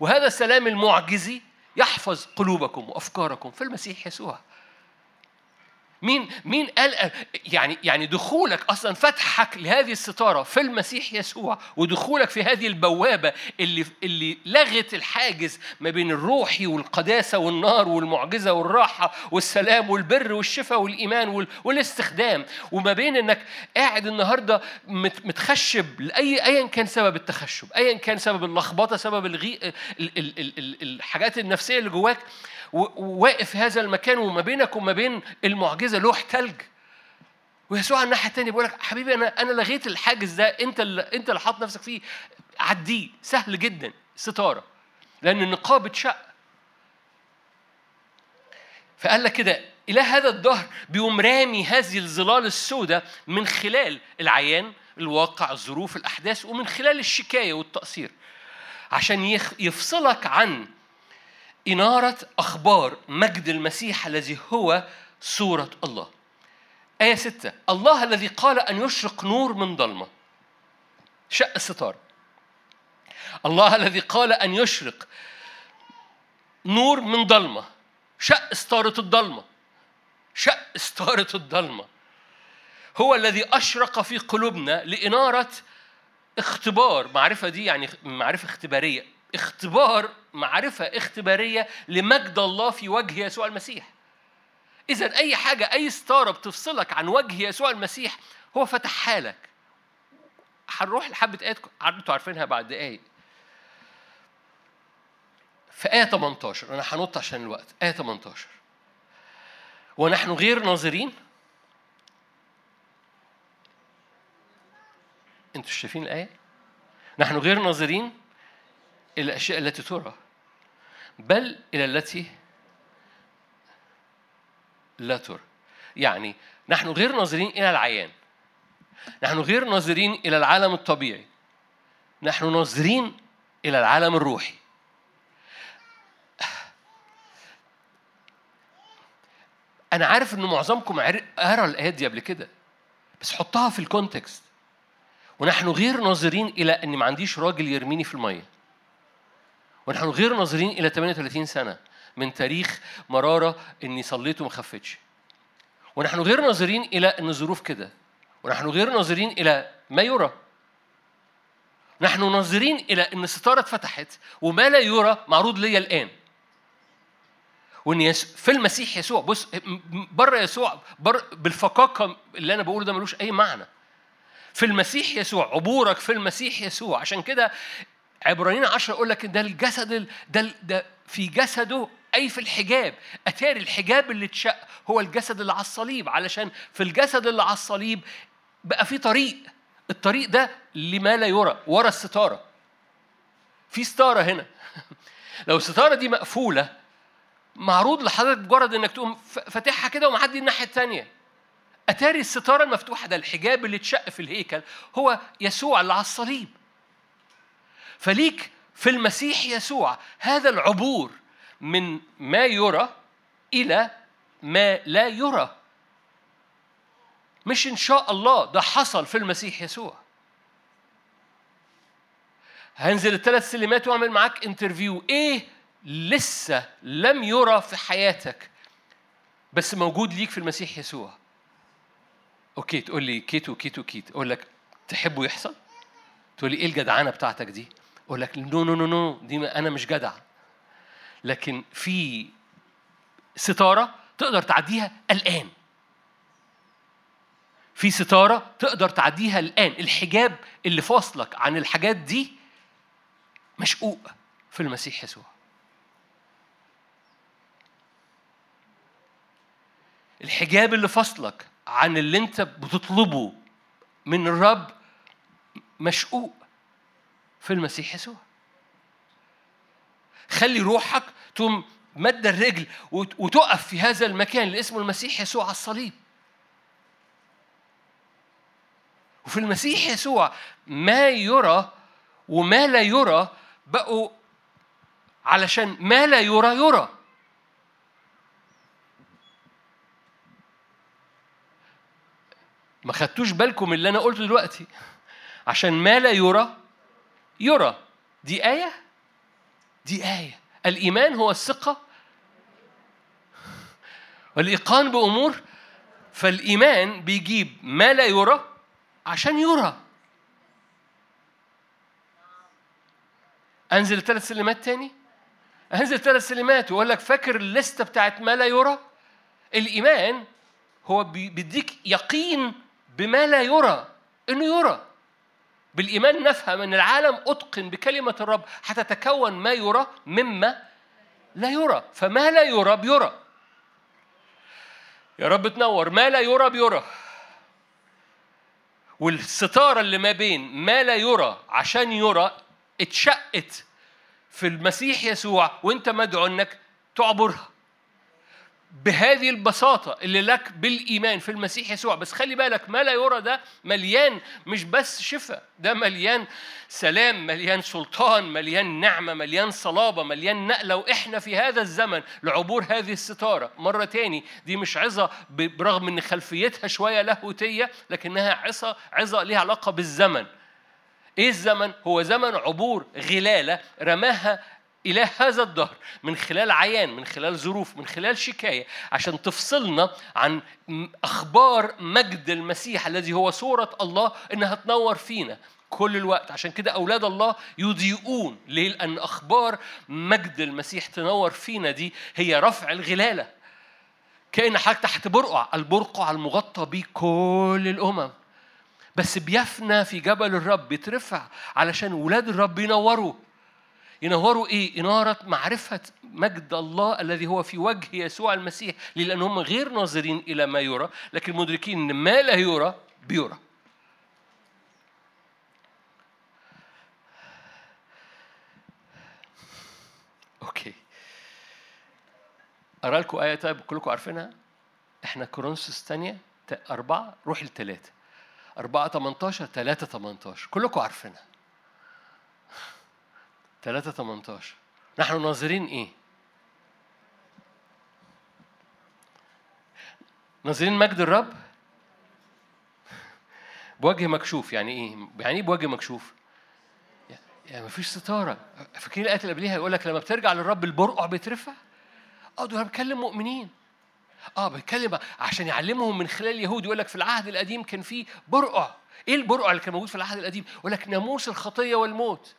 وهذا السلام المعجزي يحفظ قلوبكم وأفكاركم في المسيح يسوع. مين مين قال يعني يعني دخولك أصلا فتحك لهذه الستارة في المسيح يسوع ودخولك في هذه البوابة اللي اللي لغت الحاجز ما بين الروحي والقداسة والنار والمعجزة والراحة والسلام والبر والشفاء والإيمان والاستخدام. وما بين إنك قاعد النهارده متخشب لأي ايا كان سبب التخشب ايا كان سبب اللخبطة سبب الغي الحاجات النفسية اللي جواك وواقف في هذا المكان وما بينك وما بين المعجزة لوح ثلج ويسوع على الناحية الثانية بيقول لك حبيبي أنا أنا لغيت الحاجز ده أنت اللي أنت اللي حاط نفسك فيه. عديه. سهل جدا. ستارة. لأن النقاب اتشق. فقال لك كده إلى هذا الدهر بيقوم رامي هذه الظلال السوداء من خلال العيان الواقع الظروف الأحداث ومن خلال الشكاية والتقصير. عشان يفصلك عن إنارة أخبار مجد المسيح الذي هو صورة الله. آية ستة الله الذي قال أن يشرق نور من ضلمة شق الستار الله الذي قال أن يشرق نور من ضلمة شق ستارة الضلمة شق ستارة الضلمة هو الذي أشرق في قلوبنا لإنارة اختبار. معرفة دي يعني معرفة اختبارية. اختبار معرفة اختبارية لمجد الله في وجه يسوع المسيح. إذا أي حاجة أي ستارة بتفصلك عن وجه يسوع المسيح هو فتحها لك هنروح لحبة آيات أنتوا عارفينها بعد دقايق. في آية 18 أنا هنط عشان الوقت. آية 18 ونحن غير ناظرين؟ أنتوا شايفين الآية؟ نحن غير ناظرين؟ إلى الأشياء التي ترى بل إلى التي لا ترى. يعني نحن غير ناظرين إلى العيان. نحن غير ناظرين إلى العالم الطبيعي. نحن ناظرين إلى العالم الروحي. أنا عارف إن معظمكم قرأ الآيات دي قبل كده بس حطها في الكونتكست ونحن غير ناظرين إلى إن ما عنديش راجل يرميني في المية. ونحن غير ناظرين إلى 38 سنة من تاريخ مرارة إني صليت وما خفتش ونحن غير ناظرين إلى أن الظروف كده. ونحن غير ناظرين إلى ما يرى. نحن ناظرين إلى أن الستارة اتفتحت وما لا يرى معروض ليا الآن. وإن. في المسيح يسوع بص بره يسوع بر... بالفقاقة اللي أنا بقوله ده ملوش أي معنى. في المسيح يسوع عبورك في المسيح يسوع. عشان كده عبرانيين عشرة يقول لك ده الجسد ده ده في جسده أي في الحجاب. أتاري الحجاب اللي اتشق هو الجسد اللي على الصليب. علشان في الجسد اللي على الصليب بقى في طريق. الطريق ده لما لا يرى ورا الستارة. في ستارة هنا. لو الستارة دي مقفولة معروض لحضرتك مجرد إنك تقوم فاتحها كده ومعدي الناحية الثانية أتاري الستارة المفتوحة ده الحجاب اللي اتشق في الهيكل هو يسوع اللي على الصليب. فليك في المسيح يسوع. هذا العبور من ما يرى إلى ما لا يرى. مش إن شاء الله ده حصل في المسيح يسوع. هنزل الثلاث سلمات وأعمل معاك انترفيو إيه لسه لم يرى في حياتك بس موجود ليك في المسيح يسوع؟ okay تقول لي كيت وكيت وكيت أقول لك تحبه يحصل؟ تقول لي إيه الجدعانه بتاعتك دي؟ أقول لك no no no no دي أنا مش جدع. لكن في ستارة تقدر تعديها الآن. في ستارة تقدر تعديها الآن. الحجاب اللي فاصلك عن الحاجات دي مشقوق في المسيح يسوع. الحجاب اللي فاصلك عن اللي أنت بتطلبه من الرب مشقوق. في المسيح يسوع. خلي روحك تقوم مد الرجل وتقف في هذا المكان اللي اسمه المسيح يسوع على الصليب. وفي المسيح يسوع ما يرى وما لا يرى بقوا علشان ما لا يرى يرى. ما خدتوش بالكم اللي أنا قلته دلوقتي. عشان ما لا يرى يرى دي آية دي آية الإيمان هو الثقة والإيقان بأمور فالإيمان بيجيب ما لا يرى عشان يرى. أنزل ثلاث سلمات تاني؟ أنزل ثلاث سلمات ويقول لك فاكر الليستة بتاعت ما لا يرى؟ الإيمان هو بيديك يقين بما لا يرى إنه يرى. بالإيمان نفهم أن العالم أتقن بكلمة الرب حتى تكون ما يرى مما لا يرى. فما لا يرى بيرى. يا رب تنور. ما لا يرى بيرى. والستارة اللي ما بين ما لا يرى عشان يرى اتشقت في المسيح يسوع وانت مدعو انك تعبرها. بهذه البساطة اللي لك بالإيمان في المسيح يسوع. بس خلي بالك ما لا يرى ده مليان مش بس شفاء ده مليان سلام مليان سلطان مليان نعمة مليان صلابة مليان نقلة. وإحنا في هذا الزمن لعبور هذه الستارة. مرة تاني دي مش عظة برغم إن خلفيتها شوية لاهوتية لكنها عظة عظة ليها علاقة بالزمن. إيه الزمن؟ هو زمن عبور غلالة رماها إلى هذا الدهر من خلال عيان من خلال ظروف من خلال شكاية عشان تفصلنا عن أخبار مجد المسيح الذي هو صورة الله إنها تنور فينا كل الوقت. عشان كده أولاد الله يضيئون ليه؟ لأن أخبار مجد المسيح تنور فينا دي هي رفع الغلالة. كأن حضرتك تحت برقع البرقع المغطى به كل الأمم. بس بيفنى في جبل الرب بيترفع علشان ولاد الرب ينوروا. ينوروا إيه؟ إنارة معرفة مجد الله الذي هو في وجه يسوع المسيح لأنهم غير ناظرين إلى ما يرى لكن مدركين أن ما لا يرى بيرى. أوكي. أرى لكم آية طيب كلكم عارفينها؟ إحنا كورنثوس الثانية أربعة روح الثلاثة أربعة 18 ثلاثة 18 كلكم عارفينها. 3 18 نحن ناظرين إيه؟ ناظرين مجد الرب بوجه مكشوف يعني إيه؟ يعني إيه بوجه مكشوف؟ يعني مفيش ستارة فاكرين الآية اللي قبليها يقول لك لما بترجع للرب البرقع بيترفع؟ آه دول بيتكلم مؤمنين آه بيتكلم عشان يعلمهم من خلال اليهود يقول لك في العهد القديم كان في برقع إيه البرقع اللي كان موجود في العهد القديم؟ يقول لك ناموس الخطية والموت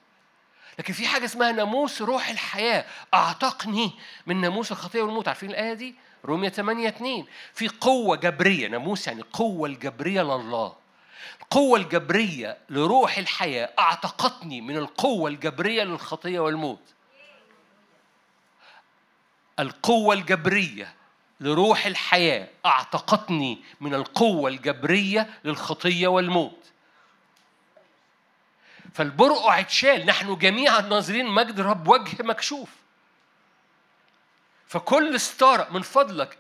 لكن في حاجة اسمها ناموس روح الحياة أعتقني من ناموس الخطية والموت. عارفين الآية دي؟ رومية 8 2 في قوة جبرية ناموس يعني قوة الجبرية لله. القوة الجبرية لروح الحياة أعتقتني من القوة الجبرية للخطية والموت. القوة الجبرية لروح الحياة أعتقتني من القوة الجبرية للخطية والموت. فالبرقع اتشال نحن جميعا ناظرين مجد رب وجه مكشوف. فكل ستارة من فضلك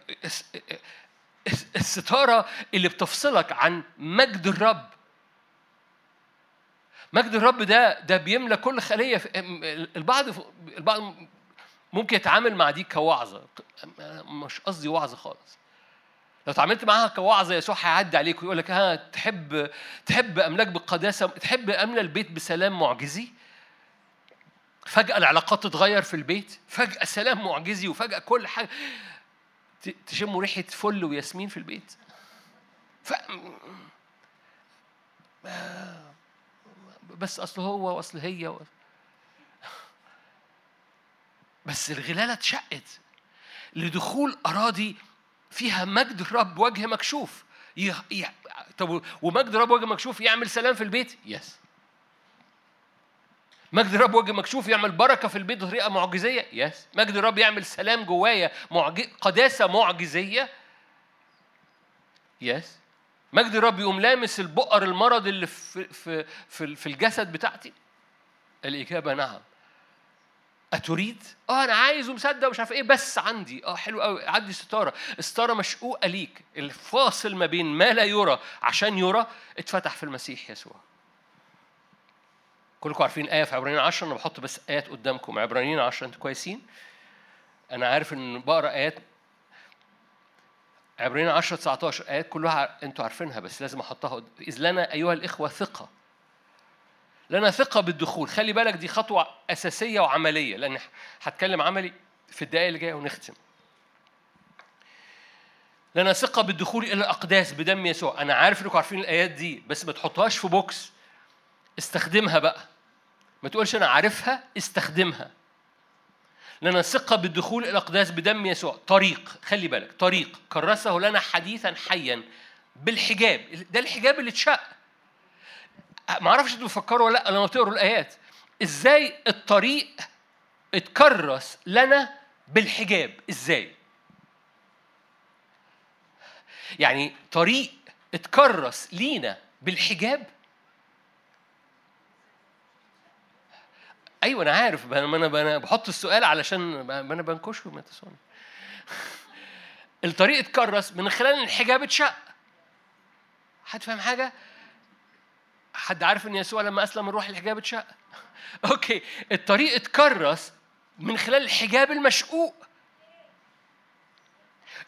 الستارة اللي بتفصلك عن مجد الرب. مجد الرب ده ده بيملى كل خلية البعض البعض ممكن يتعامل مع دي كوعظة. مش قصدي وعظة خالص. لو اتعاملت معاها كوعظة يسوع هيعدي عليك ويقول لك ها تحب تحب أملاك بالقداسة تحب أملى البيت بسلام معجزي؟ فجأة العلاقات تتغير في البيت فجأة سلام معجزي وفجأة كل حاجة تشموا ريحة فل وياسمين في البيت. ف... بس أصل هو وأصل هي و... بس الغلالة اتشقت لدخول أراضي فيها مجد الرب وجه مكشوف ي... ي... طب ومجد الرب وجه مكشوف يعمل سلام في البيت؟ يس مجد الرب وجه مكشوف يعمل بركة في البيت بطريقة معجزية؟ يس مجد الرب يعمل سلام جوايا معج... قداسة معجزية؟ يس مجد الرب يقوم لامس البؤر المرض اللي في في في, في الجسد بتاعتي؟ الإجابة نعم أتريد؟ آه أنا عايز ومصدق ومش عارف إيه بس عندي. آه حلو قوي. عندي ستارة. الستاره مشقوقة ليك. الفاصل ما بين ما لا يرى عشان يرى اتفتح في المسيح يسوع. كلكم عارفين آية في عبرانيين 10 أنا بحط بس آيات قدامكم. عبرانيين 10 أنتوا كويسين؟ أنا عارف إن بقرأ آيات عبرانيين 10 19 آيات كلها أنتوا عارفينها بس لازم أحطها إذ لنا أيها الإخوة ثقة. لنا ثقة بالدخول. خلي بالك دي خطوة أساسية وعملية لأن هتكلم عملي في الدقائق اللي جاية ونختم. لنا ثقة بالدخول إلى الأقداس بدم يسوع. أنا عارف إنكم عارفين الآيات دي بس ما تحطهاش في بوكس. استخدمها بقى. ما تقولش أنا عارفها استخدمها. لنا ثقة بالدخول إلى الأقداس بدم يسوع. طريق خلي بالك طريق. كرسه لنا حديثا حيا بالحجاب. ده الحجاب اللي اتشق. ما أعرفش أنتوا بتفكروا ولا لأ لما تقروا الآيات. إزاي الطريق اتكرس لنا بالحجاب؟ إزاي؟ يعني طريق اتكرس لينا بالحجاب؟ أيوه أنا عارف. أنا أنا بحط السؤال علشان أنا بنكشه ما تسوني. الطريق اتكرس من خلال الحجاب اتشق. حد فاهم حاجة؟ حد عارف إن يسوع لما أسلم الروح الحجاب اتشق أوكي الطريق اتكرس من خلال الحجاب المشقوق.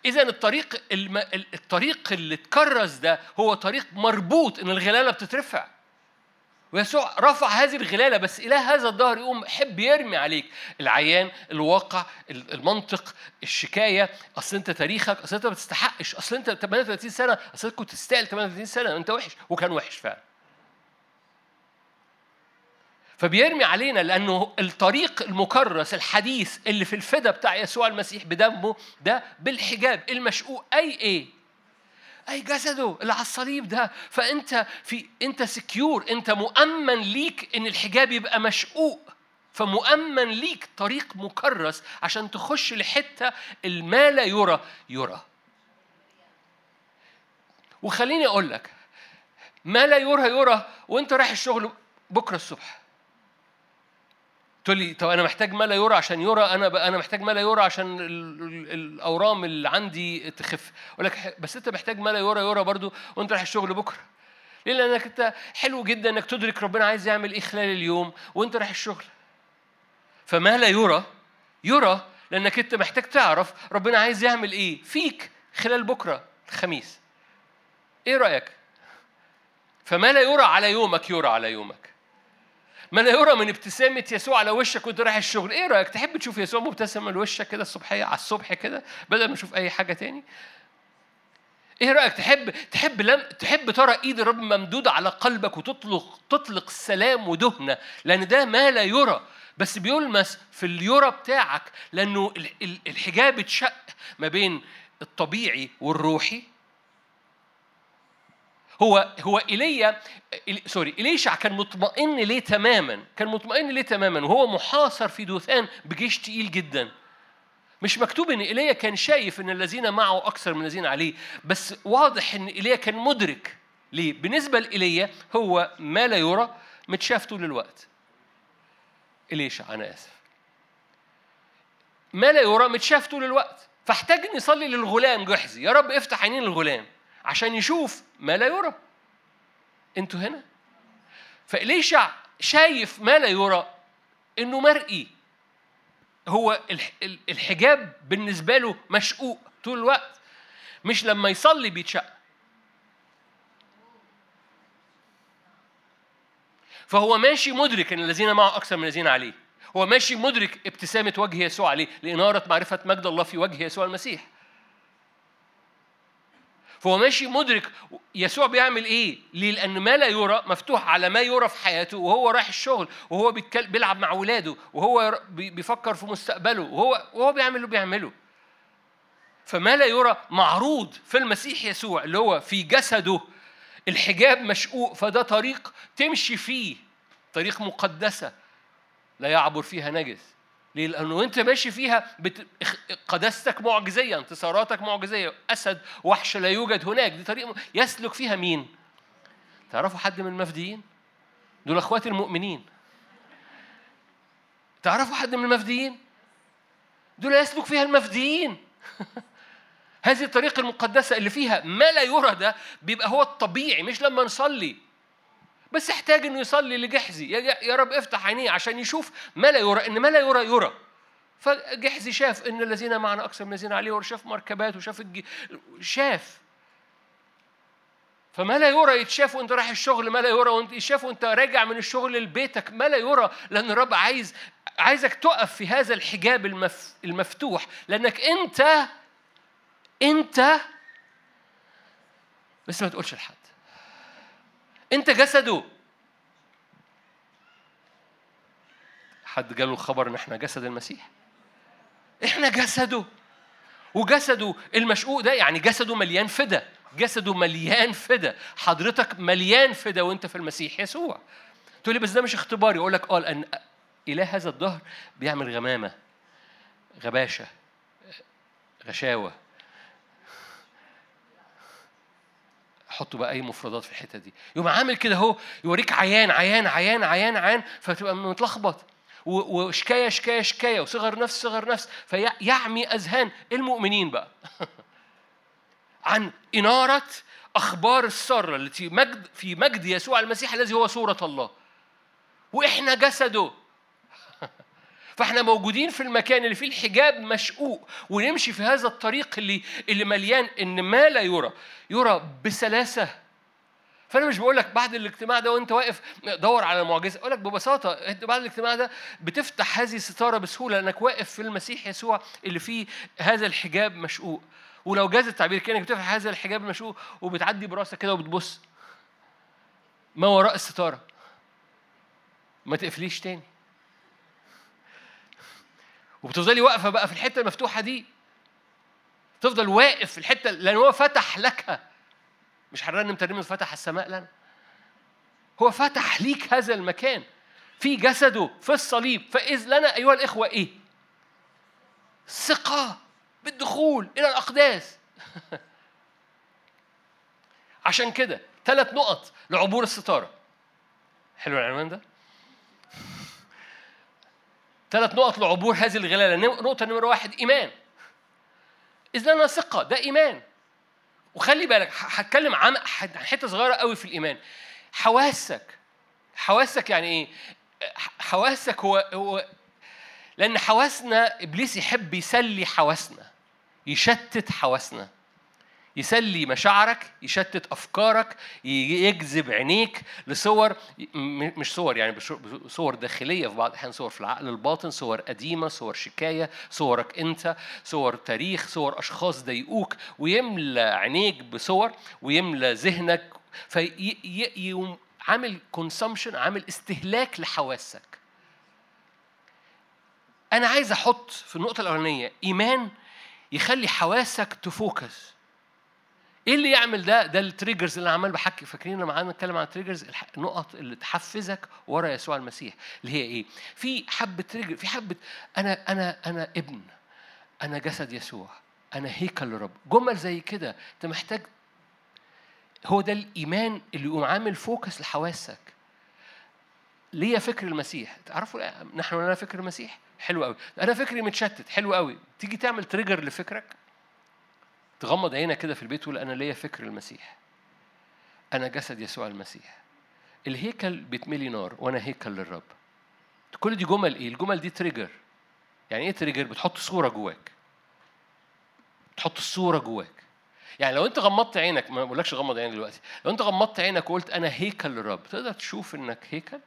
اذا الطريق الم... الطريق اللي اتكرس ده هو طريق مربوط إن الغلالة بتترفع. ويسوع رفع هذه الغلالة بس إله هذا الظهر يقوم حب يرمي عليك. العيان الواقع المنطق الشكاية. أصل أنت تاريخك أصل أنت ما تستحقش أصل أنت 38 سنة أصل كنت تستاهل 38 سنة أنت وحش. وكان وحش فعلا. فبيرمي علينا لأنه الطريق المكرس الحديث اللي في الفدا بتاع يسوع المسيح بدمه ده بالحجاب المشقوق. أي إيه؟ أي جسده اللي على الصليب ده. فأنت في أنت سكيور أنت مؤمن ليك إن الحجاب يبقى مشقوق. فمؤمن ليك طريق مكرس عشان تخش لحتة الما لا يرى يرى. وخليني أقول لك ما لا يرى يرى وأنت رايح الشغل بكرة الصبح. تقول لي طب أنا محتاج ما لا يرى عشان يرى أنا أنا محتاج ما لا يرى عشان الأورام اللي عندي تخف. أقول لك بس أنت محتاج ما لا يرى يرى برضو وأنت رايح الشغل بكرة. ليه؟ لانك أنت حلو جدا أنك تدرك ربنا عايز يعمل إيه خلال اليوم وأنت رايح الشغل. فما لا يرى يرى لأنك أنت محتاج تعرف ربنا عايز يعمل إيه فيك خلال بكرة الخميس. إيه رأيك؟ فما لا يرى على يومك يرى على يومك. ما لا يرى من ابتسامة يسوع على وشك وانت رايح الشغل، إيه رأيك؟ تحب تشوف يسوع مبتسم على وشك كده الصبحية على الصبح كده بدل ما نشوف أي حاجة تاني؟ إيه رأيك؟ تحب تحب لم تحب ترى إيد الرب ممدودة على قلبك وتطلق تطلق سلام ودهنة لأن ده ما لا يرى بس بيلمس في اليرى بتاعك لأنه الحجاب اتشق ما بين الطبيعي والروحي هو هو ايليا سوري إليشع كان مطمئن ليه تماما كان مطمئن ليه تماما وهو محاصر في دوثان بجيش تقيل جدا. مش مكتوب إن ايليا كان شايف إن الذين معه أكثر من الذين عليه بس واضح إن ايليا كان مدرك ليه. بالنسبة لايليا هو ما لا يرى متشاف طول الوقت. إليشع أنا آسف. ما لا يرى متشاف طول الوقت. فاحتاج ان يصلي للغلام جحزي. يا رب افتح عينين الغلام عشان يشوف ما لا يرى. أنتوا هنا؟ فإليشع شايف ما لا يرى إنه مرئي. هو الحجاب بالنسبة له مشقوق طول الوقت مش لما يصلي بيتشق فهو ماشي مدرك إن الذين معه أكثر من الذين عليه. هو ماشي مدرك ابتسامة وجه يسوع عليه لاناره معرفة مجد الله في وجه يسوع المسيح. فهو ماشي مدرك يسوع بيعمل إيه؟ ليه؟ لأن ما لا يرى مفتوح على ما يرى في حياته وهو رايح الشغل وهو بيلعب مع ولاده وهو بيفكر في مستقبله وهو وهو بيعمل اللي بيعمله. فما لا يرى معروض في المسيح يسوع اللي هو في جسده الحجاب مشقوق فده طريق تمشي فيه طريق مقدسة لا يعبر فيها نجس ليه؟ لأنه وأنت ماشي فيها بت... قداستك معجزية انتصاراتك معجزية أسد وحش لا يوجد هناك دي طريقة يسلك فيها مين؟ تعرفوا حد من المفديين؟ دول أخواتي المؤمنين تعرفوا حد من المفديين؟ دول يسلك فيها المفديين هذه الطريقة المقدسة اللي فيها ما لا يرى ده بيبقى هو الطبيعي مش لما نصلي بس احتاج إنه يصلي لجحزي. يا رب افتح عينيه عشان يشوف ما لا يرى إن ما لا يرى يرى. فجحزي شاف إن الذين معنا أكثر من الذين عليه وشاف مركبات وشاف الجي... شاف. فما لا يرى يتشاف وأنت رايح الشغل ما لا يرى وأنت يتشاف وأنت راجع من الشغل لبيتك ما لا يرى. لأن الرب عايز عايزك تقف في هذا الحجاب المف... المفتوح. لأنك انت انت بس ما تقولش لحد انت جسده. حد جاله الخبر ان إحنا جسد المسيح؟ إحنا جسده. وجسده المشقوق ده يعني جسده مليان فدا. جسده مليان فدا. حضرتك مليان فدا وانت في المسيح يسوع. تقول لي بس ده مش اختباري. أقول لك آه لأن إله هذا الظهر بيعمل غمامة غباشة غشاوة. حطوا بقى أي مفردات في الحتة دي. يقوم عامل كده أهو يوريك عيان عيان عيان عيان عيان فتبقى متلخبط. وشكايه شكاية شكاية وصغر نفس صغر نفس فيعمي أذهان المؤمنين بقى. عن إنارة أخبار السارة التي مجد في مجد يسوع المسيح الذي هو صورة الله. وإحنا جسده. فاحنا موجودين في المكان اللي فيه الحجاب مشقوق ونمشي في هذا الطريق اللي اللي مليان إن ما لا يرى يرى بسلاسة. فأنا مش بقول لك بعد الاجتماع ده وأنت واقف دور على المعجزه أقول لك ببساطة إنت بعد الاجتماع ده بتفتح هذه الستارة بسهولة لانك واقف في المسيح يسوع اللي فيه هذا الحجاب مشقوق. ولو جاز التعبير كأنك بتفتح هذا الحجاب المشقوق وبتعدي براسك كده وبتبص. ما وراء الستارة. ما تقفليش تاني. وبتفضلي واقفة بقى في الحتة المفتوحة دي. تفضل واقف في الحتة لأن هو فتح لك مش هنرنم ترنيمة فتح السماء لنا. هو فتح ليك هذا المكان. في جسده في الصليب فإذ لنا أيها الإخوة إيه؟ ثقة بالدخول إلى الأقداس. عشان كده ثلاث نقط لعبور الستارة. حلو العنوان ده؟ ثلاث نقط لعبور هذه الغلالة. نقطة نمرة واحد إيمان. إذ لنا ثقة ده إيمان. وخلي بالك هتكلم عن حتة صغيرة قوي في الإيمان. حواسك. حواسك يعني إيه؟ حواسك هو هو لأن حواسنا إبليس يحب يسلي حواسنا يشتت حواسنا. يسلي مشاعرك يشتت أفكارك يجذب عينيك لصور مش صور يعني صور داخلية في بعض الأحيان صور في العقل الباطن صور قديمة صور شكاية صورك أنت صور تاريخ صور أشخاص ضايقوك ويملى عينيك بصور ويملى ذهنك في عامل consumption عامل استهلاك لحواسك. أنا عايز أحط في النقطة الأولانية إيمان يخلي حواسك ت focus. إيه اللي يعمل ده؟ ده ال triggers اللي عمال بحكي فاكرين لما قعدنا نتكلم عن ال triggers النقط اللي تحفزك ورا يسوع المسيح اللي هي إيه؟ في حبة trigger في حبة أنا أنا أنا ابن أنا جسد يسوع أنا هيكل للرب جمل زي كده. أنت محتاج هو ده الإيمان اللي يقوم عامل focus لحواسك. ليا فكر المسيح. تعرفوا نحن لنا فكر المسيح؟ حلو قوي أنا فكري متشتت. حلو قوي تيجي تعمل trigger لفكرك؟ تغمض عينك كده في البيت وتقول أنا ليا فكر المسيح. أنا جسد يسوع المسيح. الهيكل بيتملي نار وأنا هيكل للرب. كل دي جمل إيه؟ الجمل دي trigger يعني إيه تريجر؟ بتحط صورة جواك. تحط الصورة جواك. يعني لو أنت غمضت عينك ما بقولكش غمض عينك دلوقتي. لو أنت غمضت عينك وقلت أنا هيكل للرب تقدر تشوف إنك هيكل؟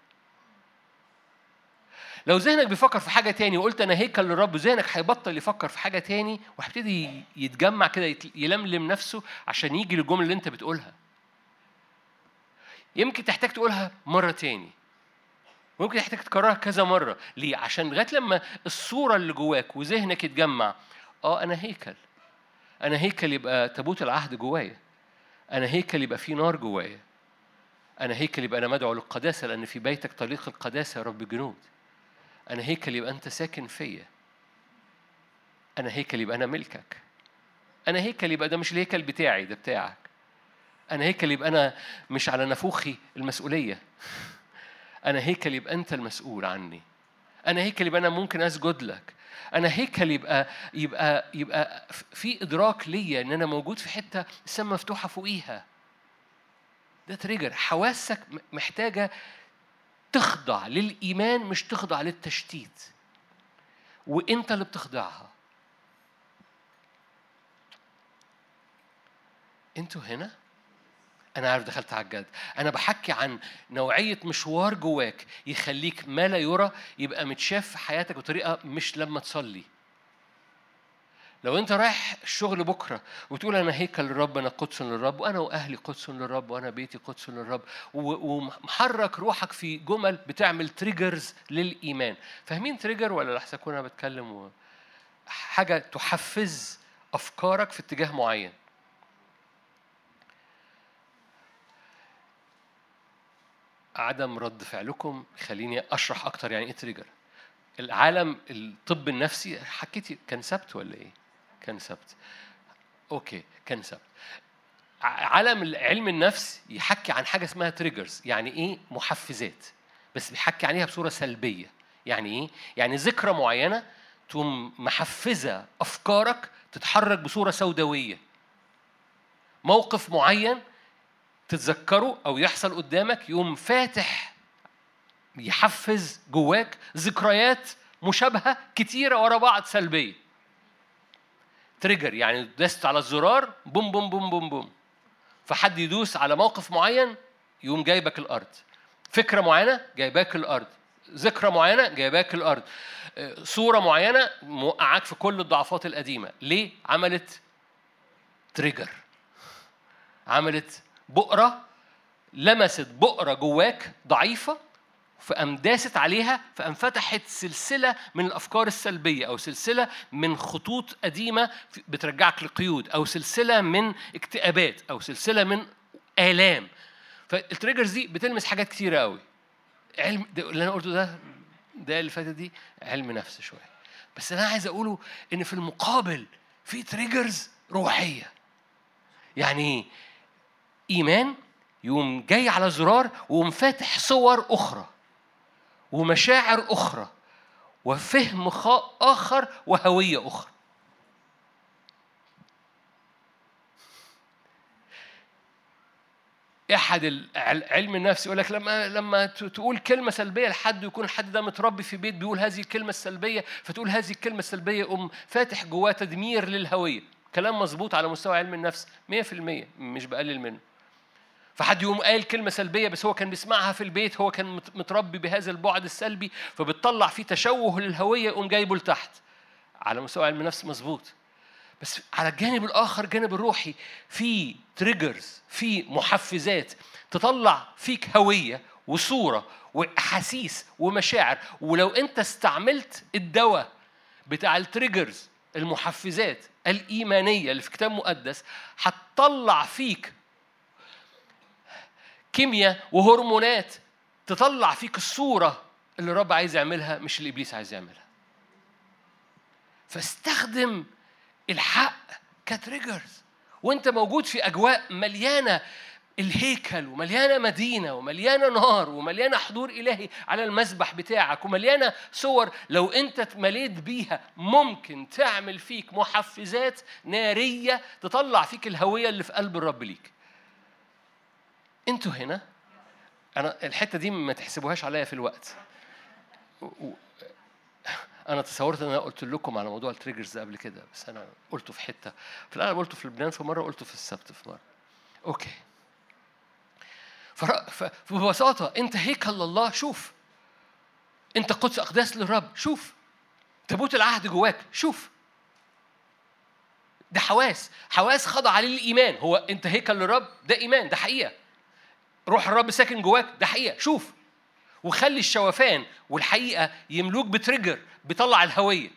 لو ذهنك بيفكر في حاجة تاني وقلت أنا هيكل للرب ذهنك هيبطل يفكر في حاجة تاني وهيبتدي يتجمع كده يلملم نفسه عشان يجي للجملة اللي أنت بتقولها. يمكن تحتاج تقولها مرة تاني. ممكن تحتاج تكررها كذا مرة، ليه؟ عشان لغاية لما الصورة اللي جواك وذهنك يتجمع، آه أنا هيكل. أنا هيكل يبقى تابوت العهد جوايا. أنا هيكل يبقى في نار جوايا. أنا هيكل يبقى أنا مدعو للقداسة لأن في بيتك طريق القداسة يا رب الجنود. أنا هيكل يبقى أنت ساكن فيا. أنا هيكل يبقى أنا ملكك. أنا هيكل يبقى ده مش الهيكل بتاعي ده بتاعك. أنا هيكل يبقى أنا مش على نافوخي المسؤولية. أنا هيكل يبقى أنت المسؤول عني. أنا هيكل يبقى أنا ممكن أسجد لك أنا هيكل يبقى يبقى يبقى في إدراك ليا إن أنا موجود في حتة السماء مفتوحة فوقيها. ده تريجر حواسك محتاجة تخضع للإيمان مش تخضع للتشتيت. وإنت اللي بتخضعها. أنتوا هنا؟ أنا عارف دخلت على الجد. أنا بحكي عن نوعية مشوار جواك يخليك ما لا يرى يبقى متشاف في حياتك بطريقة مش لما تصلي. لو انت رايح الشغل بكرة وتقول أنا هيكل للرب أنا قدس للرب وأنا وأهلي قدس للرب وأنا بيتي قدس للرب ومحرك روحك في جمل بتعمل triggers للإيمان. فاهمين trigger ولا لحسن أكون أنا بتكلم. حاجة تحفز أفكارك في اتجاه معين. عدم رد فعلكم خليني أشرح أكتر يعني إيه trigger العالم الطب النفسي حكيتي كان سبت ولا إيه؟ كان سبت okay كان سبت عالم علم النفس يحكي عن حاجة اسمها triggers يعني إيه؟ محفزات. بس بيحكي عليها بصورة سلبية. يعني إيه؟ يعني ذكرى معينة تقوم محفزة أفكارك تتحرك بصورة سوداوية. موقف معين تتذكره أو يحصل قدامك يقوم فاتح يحفز جواك ذكريات مشابهة كتيرة ورا بعض سلبية. تريجر يعني دست على الزرار بوم بوم بوم بوم بوم. فحد يدوس على موقف معين يقوم جايبك الأرض. فكرة معينة جايباك الأرض. ذكرى معينة جايباك الأرض. صورة معينة موقعاك في كل الضعفات القديمة. ليه؟ عملت trigger. عملت بؤرة لمست بؤرة جواك ضعيفة فقام داست عليها فقام فتحت سلسلة من الأفكار السلبية أو سلسلة من خطوط قديمة بترجعك لقيود أو سلسلة من اكتئابات أو سلسلة من آلام. فال triggers دي بتلمس حاجات كتيرة قوي علم اللي أنا قلته ده ده اللي فاتت دي علم نفس شوية. بس أنا عايز أقوله إن في المقابل في triggers روحية. يعني؟ إيمان يقوم جاي على زرار ويقوم فاتح صور أخرى. ومشاعر أخرى وفهم آخر وهوية أخرى. أحد علم النفس يقول لك لما لما تقول كلمة سلبية لحد يكون الحد ده متربي في بيت بيقول هذه الكلمة السلبية فتقول هذه الكلمة السلبية يقوم فاتح جواه تدمير للهوية. كلام مظبوط على مستوى علم النفس 100% مش بقلل منه. فحد يقوم قال كلمة سلبية بس هو كان بيسمعها في البيت هو كان متربي بهذا البعد السلبي فبتطلع فيه تشوه للهوية يقوم جايبه لتحت على مستوى علم النفس مظبوط. بس على الجانب الآخر الجانب الروحي في triggers في محفزات تطلع فيك هوية وصورة وأحاسيس ومشاعر. ولو أنت استعملت الدواء بتاع ال triggers المحفزات الإيمانية اللي في كتاب مقدس هتطلع فيك كيمياء وهرمونات تطلع فيك الصورة اللي الرب عايز يعملها مش اللي إبليس عايز يعملها. فاستخدم الحق كتريجرز. وأنت موجود في أجواء مليانة الهيكل ومليانة مدينة ومليانة نار ومليانة حضور إلهي على المسبح بتاعك ومليانة صور. لو أنت اتمليت بيها ممكن تعمل فيك محفزات نارية تطلع فيك الهوية اللي في قلب الرب ليك. أنتوا هنا. أنا الحتة دي ما تحسبوهاش عليا في الوقت. أنا تصورت إن أنا قلت لكم على موضوع ال triggers قبل كده بس أنا قلته في حتة. في الاغلب قلته في لبنان في مرة قلته في السبت في مرة. okay. فببساطه أنت هيكل الله شوف. أنت قدس أقداس للرب شوف. تابوت العهد جواك شوف. ده حواس. حواس خضع عليه الإيمان. هو أنت هيكل للرب ده إيمان ده حقيقة. روح الرب ساكن جواك ده حقيقة شوف وخلي الشوفان والحقيقة يملوك ب trigger بيطلع الهوية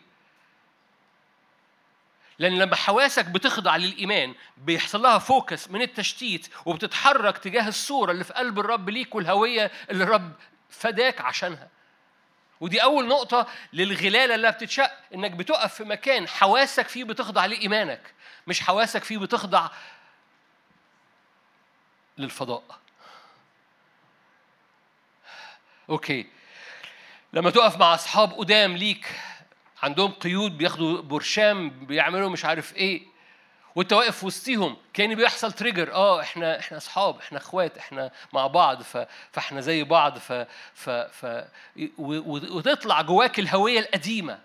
لأن لما حواسك بتخضع للإيمان بيحصل لها focus من التشتيت وبتتحرك تجاه الصورة اللي في قلب الرب ليك والهوية اللي الرب فداك عشانها. ودي أول نقطة للغلالة اللي بتتشق إنك بتقف في مكان حواسك فيه بتخضع لإيمانك مش حواسك فيه بتخضع للفضاء. okay. لما تقف مع أصحاب قدام ليك عندهم قيود بياخدوا برشام بيعملوا مش عارف إيه وأنت واقف وسطيهم كان بيحصل trigger آه إحنا إحنا أصحاب إحنا إخوات إحنا مع بعض ف فإحنا زي بعض ف ف ف وتطلع جواك الهوية القديمة.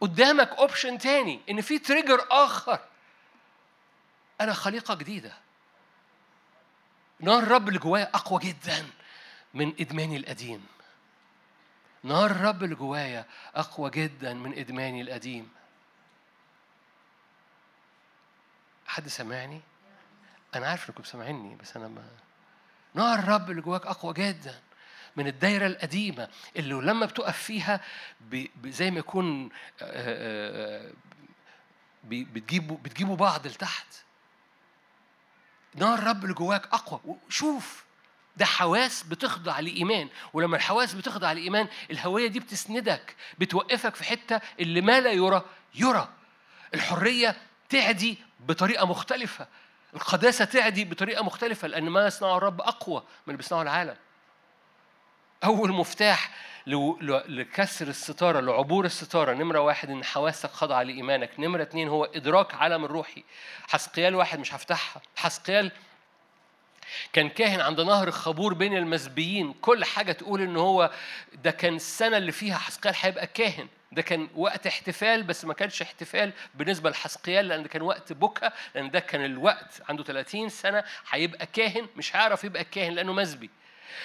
قدامك option تاني إن في trigger آخر. أنا خليقة جديدة. نار الرب اللي جوايا أقوى جدا. من ادماني القديم. نار الرب اللي جوايا أقوى جدا من إدماني القديم. حد سامعني أنا عارف إنكم سامعيني بس أنا ما نار الرب اللي جواك أقوى جدا من الدايرة القديمة اللي لما بتقف فيها زي ما يكون بتجيبوا بتجيبوا بعض لتحت. نار الرب اللي جواك أقوى. شوف ده حواس بتخضع لإيمان. ولما الحواس بتخضع لإيمان الهوية دي بتسندك بتوقفك في حتة اللي ما لا يرى يرى. الحرية تعدي بطريقة مختلفة. القداسة تعدي بطريقة مختلفة لأن ما يصنعه الرب أقوى من اللي بيصنعه العالم. أول مفتاح لكسر الستارة لعبور الستارة نمرة واحد إن حواسك خاضعة لإيمانك. نمرة اتنين هو إدراك عالم الروحي. حسقيال واحد مش هفتحها. حسقيال كان كاهن عند نهر الخبور بين المسبيين. كل حاجة تقول إن هو ده كان السنة اللي فيها حسقيال هيبقى كاهن. ده كان وقت احتفال بس ما كانش احتفال بالنسبة لحسقيال لأن ده كان وقت بكى لأن ده كان الوقت عنده 30 سنة هيبقى كاهن مش هيعرف يبقى كاهن لأنه مسبي.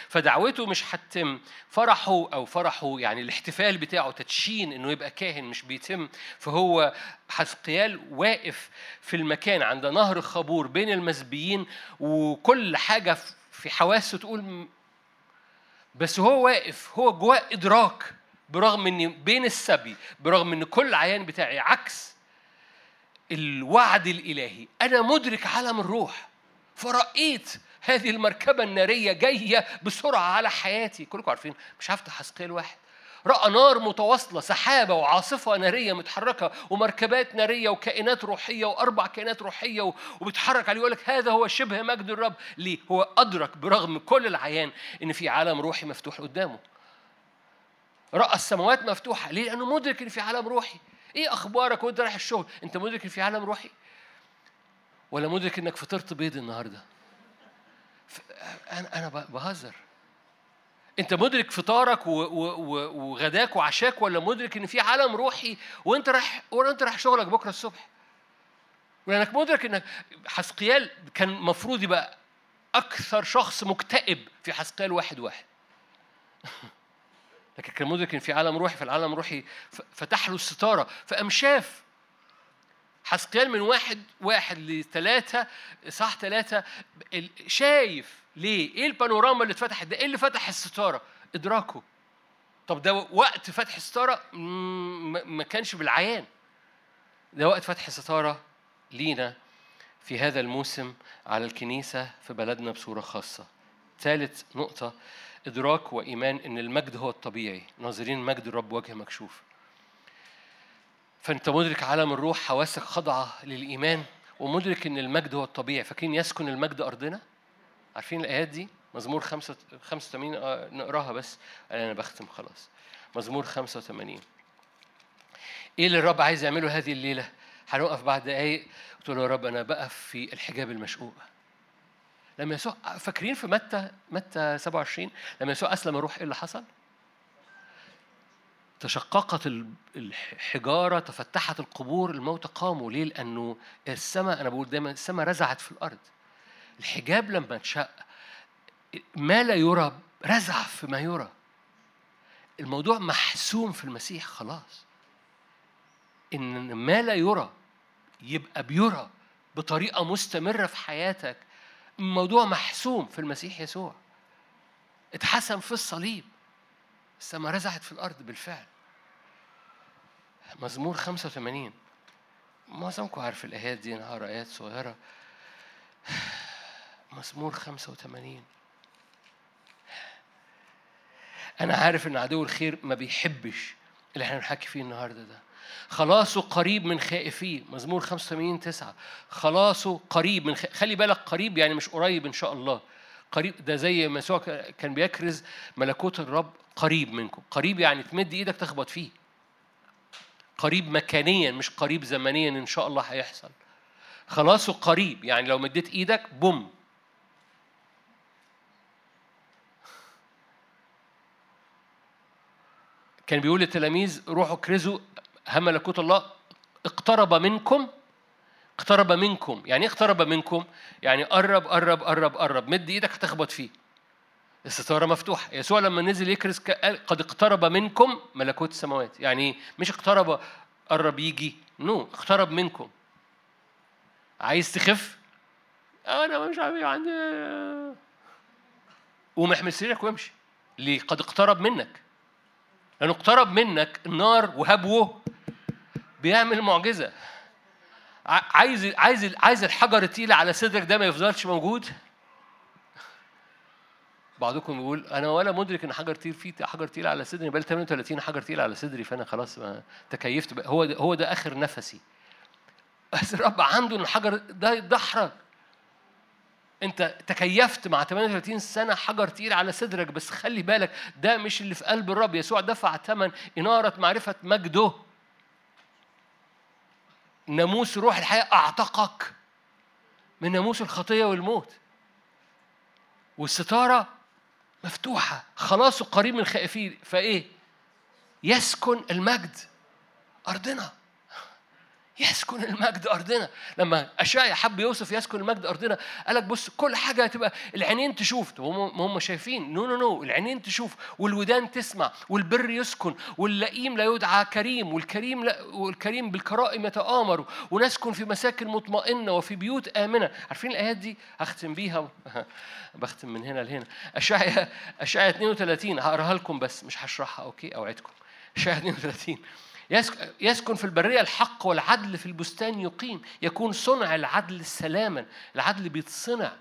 فدعوته مش هتتم. فرحه أو فرحه يعني الاحتفال بتاعه تدشين إنه يبقى كاهن مش بيتم فهو حسقيال واقف في المكان عند نهر الخبور بين المسبيين وكل حاجة في حواسه تقول بس هو واقف هو جواه إدراك برغم إن بين السبي برغم إن كل عيان بتاعي عكس الوعد الإلهي. أنا مدرك عالم الروح. فرأيت هذه المركبة النارية جاية بسرعة على حياتي كلكم عارفين مش هفتح حسقيل واحد رأى نار متواصلة سحابة وعاصفة نارية متحركة ومركبات نارية وكائنات روحية وأربع كائنات روحية وبتحرك عليه يقول لك هذا هو شبه مجد الرب ليه؟ هو أدرك برغم كل العيان إن في عالم روحي مفتوح قدامه رأى السماوات مفتوحة ليه؟ لأنه مدرك إن في عالم روحي إيه أخبارك وأنت رايح الشغل؟ أنت مدرك إن في عالم روحي؟ ولا مدرك إنك فطرت بيض النهارده؟ أنا أنا بهزر. أنت مدرك فطارك وغداك وعشاك ولا مدرك إن في عالم روحي وأنت رايح وأنت رايح شغلك بكرة الصبح؟ ولانك مدرك انك حسقيال كان المفروض يبقى أكثر شخص مكتئب في حسقيال واحد واحد. لكن كان مدرك إن في عالم روحي في العالم الروحي فتح له الستارة. فقام شاف حسقيال من واحد واحد لثلاثة صح ثلاثة شايف ليه؟ إيه البانوراما اللي اتفتحت ده؟ إيه اللي فتح الستارة؟ إدراكه. طب ده وقت فتح الستارة ما كانش بالعيان. ده وقت فتح الستارة لينا في هذا الموسم على الكنيسة في بلدنا بصورة خاصة. ثالث نقطة إدراك وإيمان إن المجد هو الطبيعي، ناظرين مجد الرب وجه مكشوف. فأنت مدرك عالم الروح حواسك خاضعة للإيمان ومدرك إن المجد هو الطبيعي فاكرين يسكن المجد أرضنا؟ عارفين الآيات دي؟ مزمور 85 آه، نقراها بس أنا بختم خلاص مزمور 85 إيه اللي الرب عايز يعمله هذه الليلة؟ هنقف بعد دقايق قلت له يا رب أنا بقف في الحجاب المشقوق لما يسوع فاكرين في متى متى 27 لما يسوع أسلم الروح إيه اللي حصل؟ تشققت الحجارة تفتحت القبور الموتى قاموا. ليه؟ لأنه السماء أنا بقول دايما السماء رزعت في الأرض. الحجاب لما انشق ما لا يرى رزع في ما يرى. الموضوع محسوم في المسيح خلاص. إن ما لا يرى يبقى بيرى بطريقة مستمرة في حياتك. الموضوع محسوم في المسيح يسوع. اتحسم في الصليب. السماء رزعت في الأرض بالفعل. مزمور 85 معظمكم عارف الآيات دي نهار آيات صغيرة. مزمور 85 أنا عارف إن عدو الخير ما بيحبش اللي إحنا بنحكي فيه النهارده ده. خلاصه قريب من خائفيه مزمور 85 9 خلاصه قريب من خ... خلي بالك قريب يعني مش قريب إن شاء الله. قريب ده زي ما يسوع كان بيكرز ملكوت الرب قريب منكم. قريب يعني تمد إيدك تخبط فيه. قريب مكانيا مش قريب زمنيا إن شاء الله هيحصل. خلاصه قريب يعني لو مديت إيدك بوم. كان بيقول للتلاميذ روحوا كرزوا هم ملكوت الله اقترب منكم اقترب منكم. يعني إيه اقترب منكم؟ يعني قرب قرب قرب قرب. مد إيدك هتخبط فيه. الستارة مفتوحة. يسوع لما نزل يكرز قال قد اقترب منكم ملكوت السماوات. يعني مش اقترب قرب يجي. نو no. اقترب منكم. عايز تخف؟ أنا مش عارف عندي قوم احمل سريرك وامشي. ليه؟ قد اقترب منك. لأنه اقترب منك النار وهبوه بيعمل معجزة. عايز عايز عايز الحجر التقيل على صدرك ده ما يفضلش موجود؟ بعضكم يقول أنا ولا مدرك إن حجر تقيل فيه حجر تقيل على صدري بقى 38 حجر تقيل على صدري فأنا خلاص ما تكيفت هو ده هو ده آخر نفسي. بس الرب عنده إن الحجر ده يدحرج أنت تكيفت مع 38 سنة حجر تقيل على صدرك بس خلي بالك ده مش اللي في قلب الرب. يسوع دفع ثمن إنارة معرفة مجده. ناموس روح الحياة أعتقك من ناموس الخطية والموت. والستارة مفتوحة. خلاصه قريب من الخائفين. فإيه؟ يسكن المجد أرضنا. يسكن المجد أرضنا. لما أشعيا حب يوصف يسكن المجد أرضنا قال لك بص كل حاجة هتبقى العينين تشوف. هم هم شايفين؟ no no no العينين تشوف والودان تسمع والبر يسكن واللئيم لا يدعى كريم والكريم لا والكريم بالكرائم يتآمر ونسكن في مساكن مطمئنة وفي بيوت آمنة. عارفين الآيات دي؟ هختم بيها بختم من هنا لهنا. أشعيا أشعيا 32 هقراها لكم بس مش هشرحها أوكي؟ أوعدكم. أشعيا 32 يسكن في البرية الحق والعدل في البستان يقيم. يكون صنع العدل سلاما. العدل بيتصنع.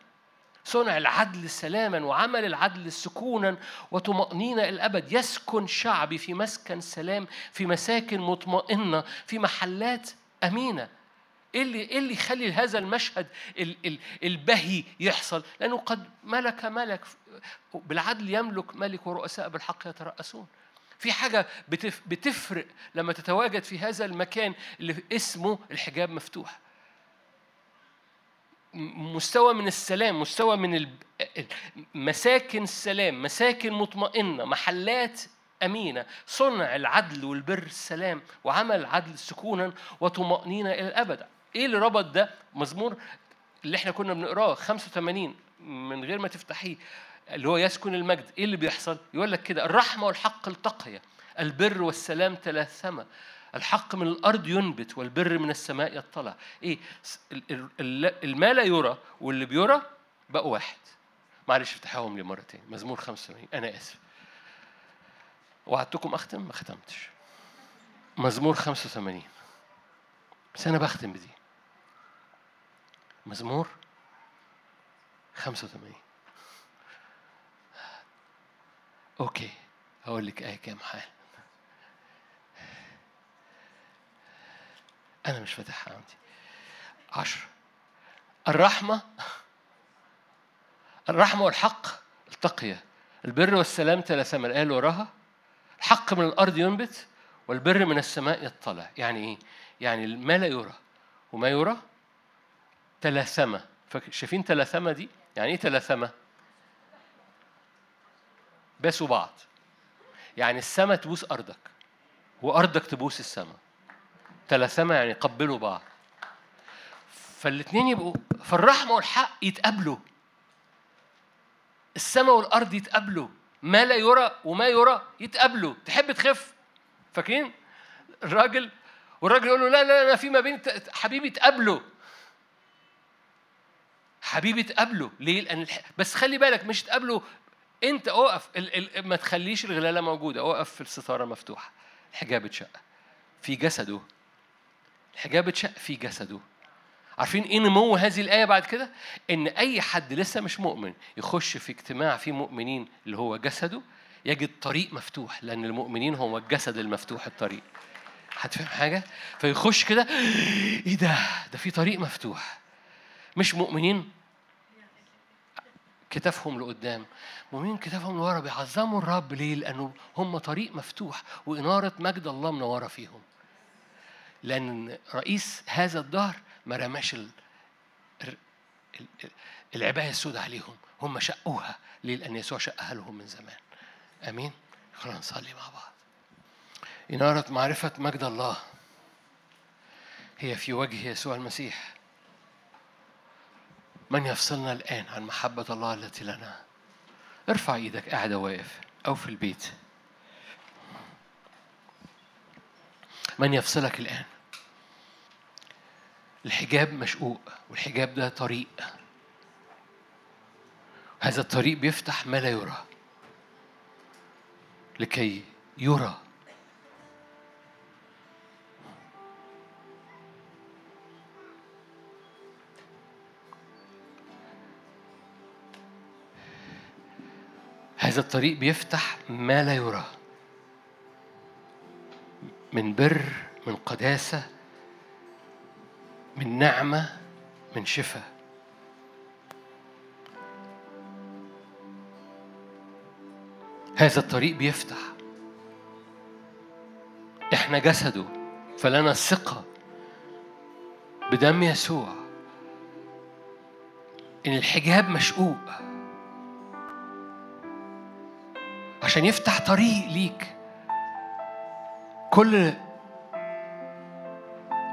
صنع العدل سلاما وعمل العدل سكونا وطمأنينة الأبد. يسكن شعبي في مسكن سلام في مساكن مطمئنة في محلات أمينة. إيه اللي إيه اللي يخلي هذا المشهد البهي يحصل؟ لأنه قد ملك ملك بالعدل يملك ملك ورؤساء بالحق يترأسون. في حاجة بتفرق لما تتواجد في هذا المكان اللي اسمه الحجاب مفتوح. مستوى من السلام مستوى من مساكن السلام مساكن مطمئنة محلات أمينة. صنع العدل والبر السلام وعمل العدل سكونا وطمأنينة إلى الأبد. إيه اللي ربط ده؟ مزمور اللي إحنا كنا بنقراه 85 من غير ما تفتحيه. اللي هو يسكن المجد. إيه اللي بيحصل؟ يقول لك كده الرحمة والحق التقيا البر والسلام تلاثما. الحق من الأرض ينبت والبر من السماء يطلع. إيه؟ الما لا يرى واللي بيرى بقوا واحد. معلش افتحهم لي مره تاني مزمور 85 أنا آسف. وعدتكم أختم؟ ما ختمتش. مزمور 85 بس أنا بختم بدي. مزمور 85 أوكي هقول لك آية كام حال أنا مش فاتحها عندي. عشرة الرحمة الرحمة والحق التقية. البر والسلام تلاسما الآية اللي وراها. الحق من الأرض ينبت والبر من السماء يطلع. يعني إيه؟ يعني ما لا يرى وما يرى تلاسمة شايفين تلاسمة دي؟ يعني إيه تلاسمة؟ باسوا بعض. يعني السماء تبوس أرضك وأرضك تبوس السماء تلثمة يعني قبلوا بعض. فالاثنين يبقوا فالرحمة والحق يتقابلوا. السماء والأرض يتقابلوا. ما لا يرى وما يرى يتقابلوا. تحب تخف؟ فاكرين؟ الراجل والراجل يقول له لا لا أنا في ما بين حبيبي تقابلوا حبيبي تقابلوا ليه؟ لأن بس خلي بالك مش تقابلوا انت اقف ال... ال... ما تخليش الغلالة موجودة اقف في الستارة مفتوحه الحجاب اتشق. في جسده. الحجاب اتشق في جسده. عارفين إيه نمو هذه الآية بعد كده؟ إن أي حد لسه مش مؤمن يخش في اجتماع فيه مؤمنين اللي هو جسده يجد طريق مفتوح لأن المؤمنين هو الجسد المفتوح الطريق. هتفهم حاجة؟ فيخش كده إيه ده؟ ده في طريق مفتوح. مش مؤمنين كتافهم لقدام. مؤمنين كتافهم لورا بيعظموا الرب ليه؟ لأنه هم طريق مفتوح وإنارة مجد الله منورة فيهم. لأن رئيس هذا الدهر ما رماش العباية السوداء عليهم. هم شقوها. ليه؟ لأن يسوع شقها لهم من زمان. أمين؟ خلينا نصلي مع بعض. إنارة معرفة مجد الله هي في وجه يسوع المسيح. من يفصلنا الآن عن محبة الله التي لنا؟ ارفع إيدك قاعد واقف أو في البيت. من يفصلك الآن؟ الحجاب مشقوق والحجاب ده طريق. هذا الطريق بيفتح ما لا يرى. لكي يرى. هذا الطريق بيفتح ما لا يرى من بر من قداسة من نعمة من شفاء. هذا الطريق بيفتح. إحنا جسده فلنا الثقة بدم يسوع. إن الحجاب مشقوق عشان يفتح طريق ليك. كل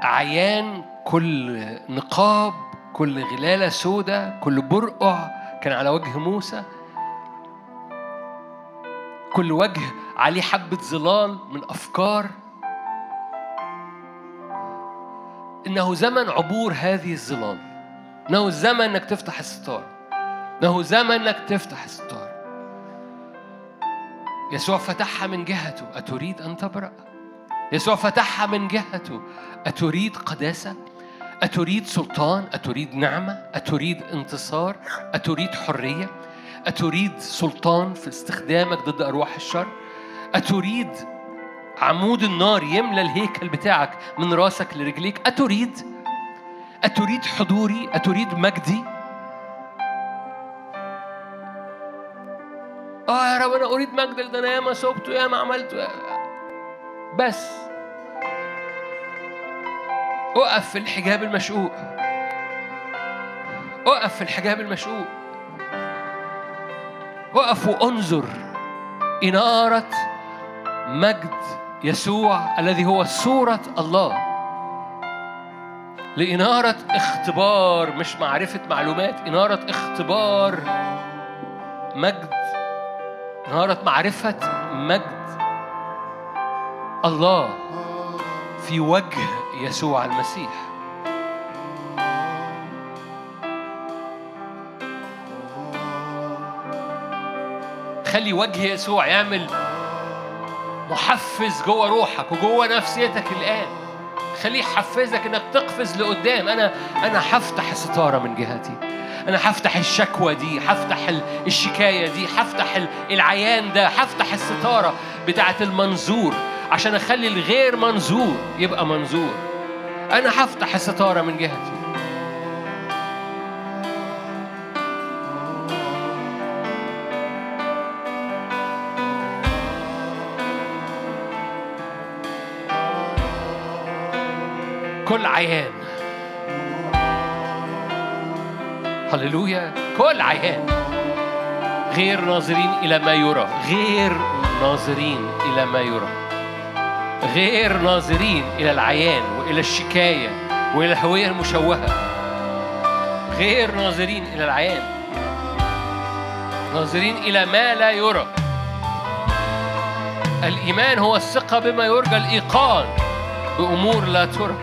عيان كل نقاب كل غلالة سودة كل برقع كان على وجه موسى. كل وجه عليه حبة ظلال من أفكار. إنه زمن عبور هذه الظلال. إنه زمن إنك تفتح الستار. إنه زمن إنك تفتح الستار. يسوع فتحها من جهته أتريد أن تبرأ؟ يسوع فتحها من جهته أتريد قداسة؟ أتريد سلطان؟ أتريد نعمة؟ أتريد انتصار؟ أتريد حرية؟ أتريد سلطان في استخدامك ضد أرواح الشر؟ أتريد عمود النار يملى الهيكل بتاعك من راسك لرجليك؟ أتريد؟ أتريد حضوري؟ أتريد مجدي؟ آه يا رب أنا أريد مجدك ده أنا ياما صبت وياما عملت بس أقف في الحجاب المشقوق. أقف في الحجاب المشقوق. أقف وأنظر إنارة مجد يسوع الذي هو صورة الله. لإنارة اختبار مش معرفة معلومات إنارة اختبار مجد نهارة معرفة مجد الله في وجه يسوع المسيح. خلي وجه يسوع يعمل محفز جوه روحك وجوه نفسيتك الآن. خليه يحفزك إنك تقفز لقدام. أنا أنا هفتح الستاره من جهتي. أنا هفتح الشكوى دي هفتح الشكاية دي هفتح العيان ده هفتح الستارة بتاعة المنظور عشان أخلي الغير منظور يبقى منظور. أنا هفتح الستارة من جهتي. كل عيان هللويا. كل عيان. غير ناظرين إلى ما يرى. غير ناظرين إلى ما يرى. غير ناظرين إلى العيان وإلى الشكاية وإلى الهوية المشوهة. غير ناظرين إلى العيان. ناظرين إلى ما لا يرى. الإيمان هو الثقة بما يرجى الإيقان بأمور لا ترى.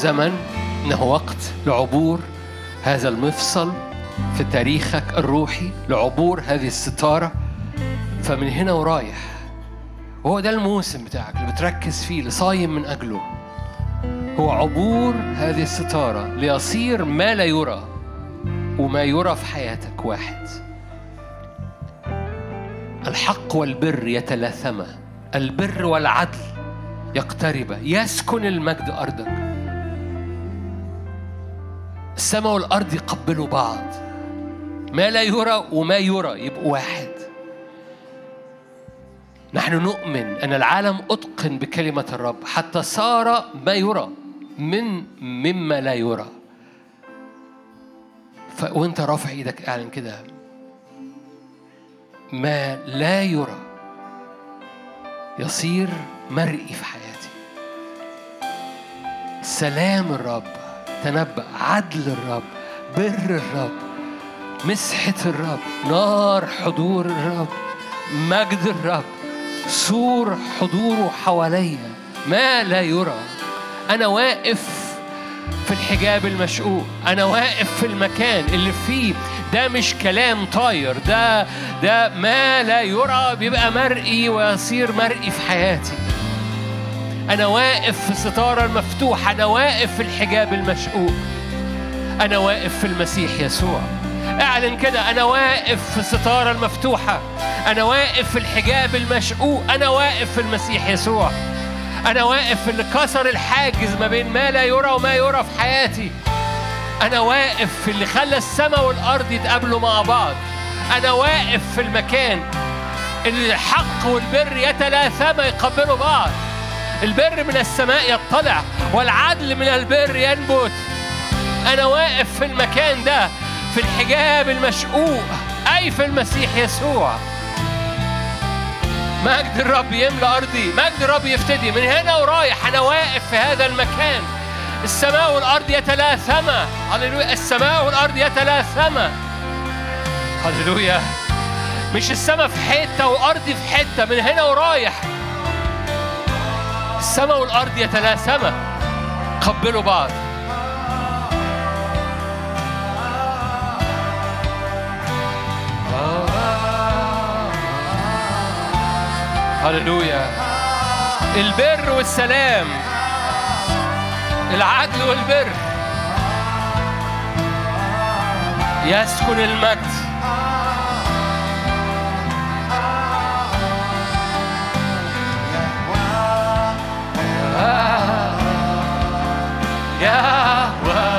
زمن انه وقت لعبور هذا المفصل في تاريخك الروحي لعبور هذه الستارة. فمن هنا ورايح. وهو ده الموسم بتاعك اللي بتركز فيه اللي صايم من أجله. هو عبور هذه الستارة ليصير ما لا يرى وما يرى في حياتك واحد. الحق والبر يتلاثما البر والعدل يقتربا. يسكن المجد أرضك. السماء والأرض يقبلوا بعض. ما لا يرى وما يرى يبقوا واحد. نحن نؤمن أن العالم أتقن بكلمة الرب. حتى صار ما يرى من مما لا يرى. وانت رافع إيدك اعلن كده. ما لا يرى يصير مرئي في حياتي. سلام الرب. تنبأ. عدل الرب بر الرب مسحة الرب نار حضور الرب مجد الرب سور حضوره حواليا. ما لا يرى. أنا واقف في الحجاب المشقوق. أنا واقف في المكان اللي فيه ده مش كلام طاير. ده ده ما لا يرى. بيبقى مرئي ويصير مرئي في حياتي. أنا واقف في الستارة المفتوحة أنا واقف في الحجاب المشقوق. أنا واقف في المسيح يسوع. اعلن كده أنا واقف في الستارة المفتوحة. أنا واقف في الحجاب المشقوق. أنا واقف في المسيح يسوع. أنا واقف اللي كسر الحاجز ما بين ما لا يرى وما يرى في حياتي. أنا واقف في اللي خلى السماء والأرض يتقابلوا مع بعض. أنا واقف في المكان اللي الحق والبر يتلاثما يقبلوا بعض. البر من السماء يطلع والعدل من البر ينبت. أنا واقف في المكان ده في الحجاب المشقوق. أي في المسيح يسوع. مجد الرب يملى أرضي مجد الرب يفتدي. من هنا ورايح أنا واقف في هذا المكان. السماء والأرض يتلاثما. هللويا السماء والأرض يتلاثما. هللويا. مش السماء في حتة وأرضي في حتة. من هنا ورايح السماء والأرض يتلاثما قبلوا بعض. هللويا. البر والسلام. العدل والبر. يسكن المجد. Yahweh.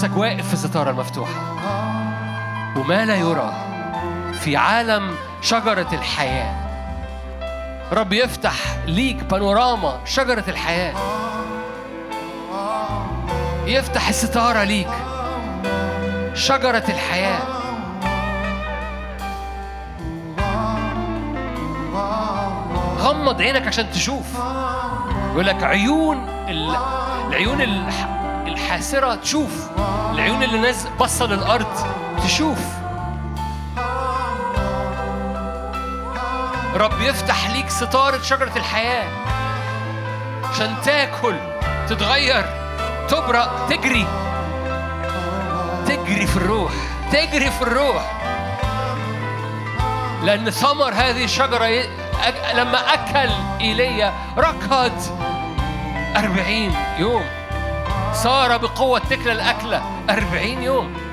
نفسك واقف في الستارة المفتوحة. وما لا يرى في عالم شجرة الحياة. رب يفتح ليك بانوراما شجرة الحياة. يفتح الستارة ليك شجرة الحياة. غمض عينك عشان تشوف. يقول لك عيون العيون الحاسرة تشوف. العيون اللي ناس بصة للأرض تشوف. رب يفتح ليك ستارة شجرة الحياة. عشان تاكل تتغير تبرأ تجري. تجري في الروح تجري في الروح. لأن ثمر هذه الشجرة لما أكل إيليا ركض أربعين يوم. صار بقوة تكلى الأكلة. أربعين يوم.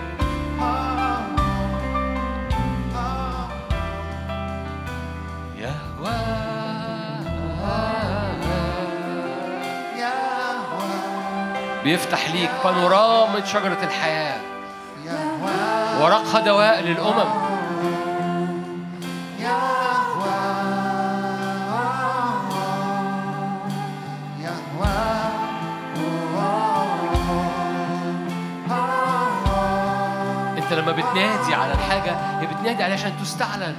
بيفتح ليك بانورامة شجرة الحياة. ورقها دواء للأمم. بتنادي على الحاجة هي بتنادي عليها عشان تستعلن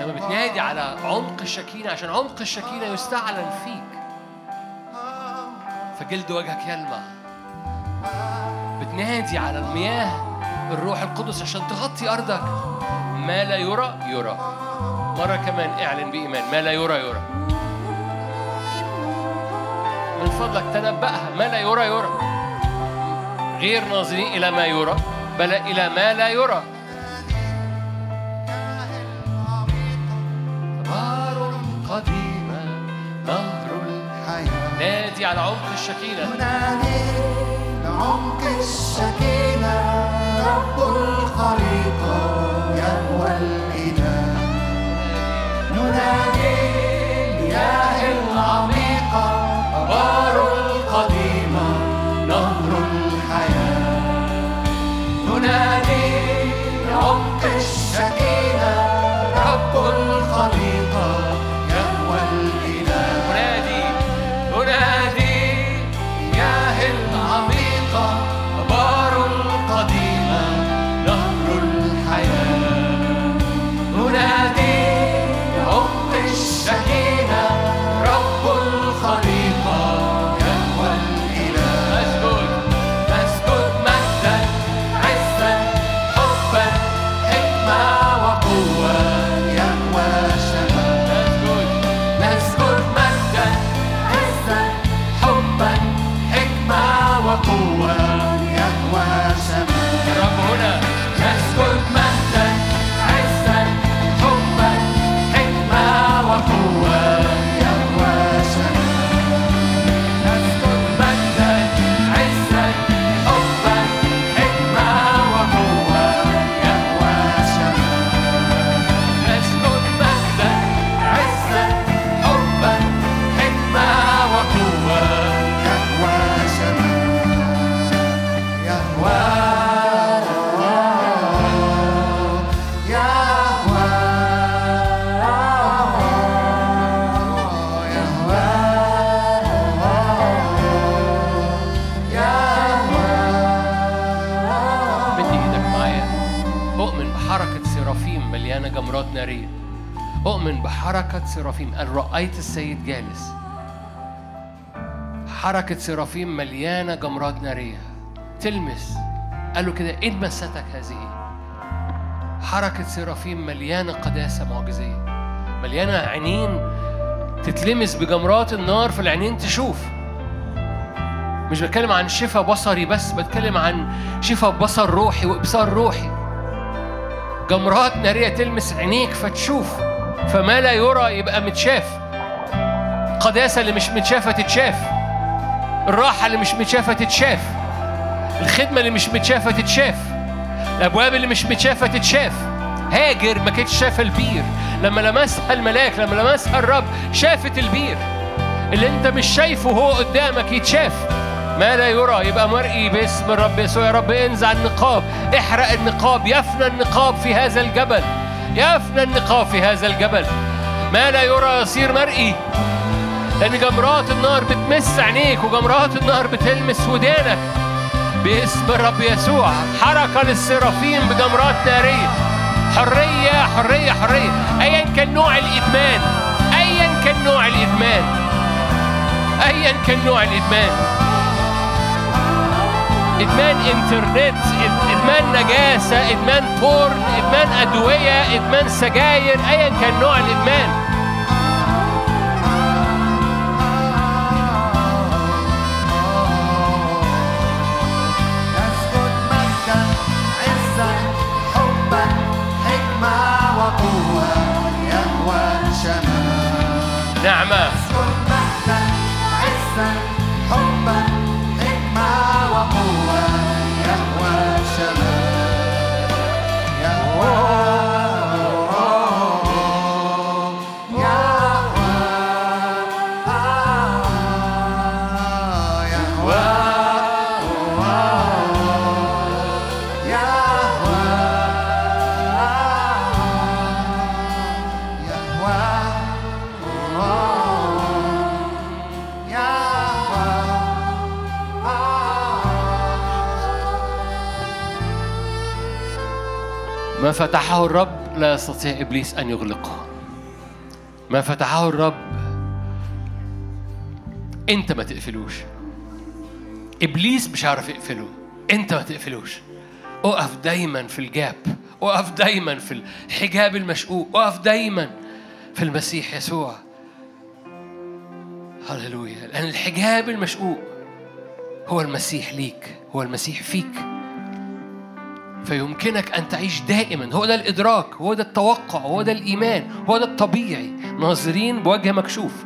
لما بتنادي على عمق الشكينة عشان عمق الشكينة يستعلن فيك. فجلد وجهك يلمع. بتنادي على المياه الروح القدس عشان تغطي أرضك. ما لا يرى يرى. مرة كمان اعلن بإيمان. ما لا يرى يرى. من فضلك تنبأها. ما لا يرى يرى. غير ناظرين إلى ما يرى. بل إلى ما لا يرى. نهر قديمة نهر الحياة. نادي على عمق الشكينة نادي لعمق الشكينة رب الخليقة يهوى الإله. ننادي مياه العميقة بحركة سرافيم أن رأيت السيد جالس. حركة سرافيم مليانة جمرات نارية. تلمس. قال له كده إن مستك هذه؟ حركة سرافيم مليانة قداسة معجزية. مليانة عينين تتلمس بجمرات النار فالعينين تشوف. مش بتكلم عن شفاء بصري بس بتكلم عن شفاء بصر روحي وإبصار روحي. جمرات نارية تلمس عينيك فتشوف. فما لا يرى يبقى متشاف. قداسة اللي مش متشافة تتشاف. الراحة اللي مش متشافة تتشاف. الخدمة اللي مش متشافة تتشاف. الأبواب اللي مش متشافة تتشاف. هاجر ما كانتش شافة البير. لما لمسها الملاك لما لمسها الرب شافت البير. اللي انت مش شايفه هو قدامك يتشاف. ما لا يرى يبقى مرئي باسم الرب يسوع. يا رب انزع النقاب. احرق النقاب. يفنى النقاب في هذا الجبل. يفنى النقاب في هذا الجبل. ما لا يرى يصير مرئي. لأن جمرات النار بتمس عينيك وجمرات النار بتلمس ودانك. باسم الرب يسوع حركة للسرافيم بجمرات نارية. حرية حرية حرية. أيا كان نوع الإدمان أيا كان نوع الإدمان. أيا كان نوع الإدمان. إدمان إنترنت إد- إدمان نجاسة إدمان بورن إدمان أدوية إدمان سجاير أيا كان نوع الإدمان. يسكن فتحه الرب لا يستطيع إبليس أن يغلقه. ما فتحه الرب أنت ما تقفلوش. إبليس مش عارف يقفله أنت ما تقفلوش. أقف دايما في الجاب أقف دايما في الحجاب المشقوق أقف دايما في المسيح يسوع. هللويا لأن الحجاب المشقوق هو المسيح ليك هو المسيح فيك. فيمكنك أن تعيش دائما. هو ده الإدراك هو ده التوقع هو ده الإيمان هو ده الطبيعي. ناظرين بوجه مكشوف.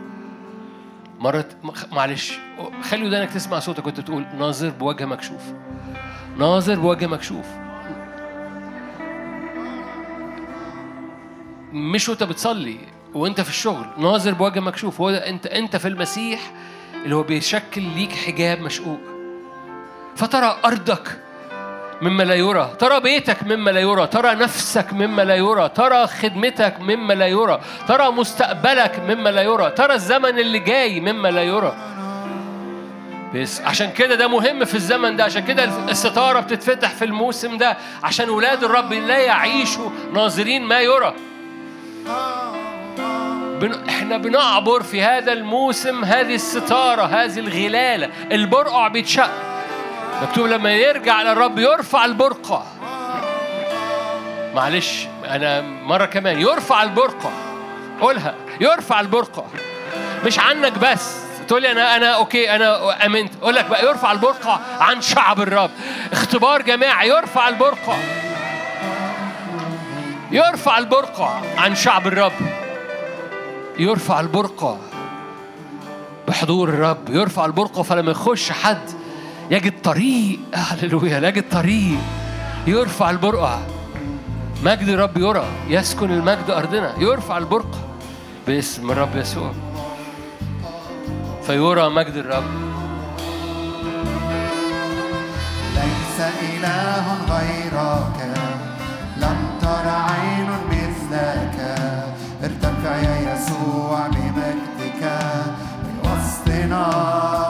مرة معلش خلي ودانك تسمع صوتك كنت تقول ناظر بوجه مكشوف. ناظر بوجه مكشوف. مش وأنت بتصلي وأنت في الشغل ناظر بوجه مكشوف. هو أنت أنت في المسيح اللي هو بيشكل ليك حجاب مشقوق. فترى أرضك مما لا يرى. ترى بيتك مما لا يرى. ترى نفسك مما لا يرى. ترى خدمتك مما لا يرى. ترى مستقبلك مما لا يرى. ترى الزمن اللي جاي مما لا يرى. بس عشان كده ده مهم في الزمن ده. عشان كده الستارة بتتفتح في الموسم ده. عشان ولاد الرب لا يعيشوا ناظرين ما يرى. بن... إحنا بنعبر في هذا الموسم هذه الستارة هذه الغلالة. البرقع بيتشق. مكتوب لما يرجع للرب يرفع البرقع معلش أنا مرة كمان. يرفع البرقع قولها. يرفع البرقع مش عنك بس. تقول لي أنا أنا أوكي أنا آمنت. أقول لك بقى يرفع البرقع عن شعب الرب. اختبار جماعي. يرفع البرقع يرفع البرقع عن شعب الرب. يرفع البرقع بحضور الرب. يرفع البرقع فلما يخش حد يجد طريق. هللويا. يجد طريق. يرفع البرقع. مجد الرب يرى. يسكن المجد أرضنا. يرفع البرقع. باسم الرب يسوع. فيرى مجد الرب. ليس إله غيرك. لم تر عين مثلك. ارتفع يا يسوع بمجدك. في وسطنا.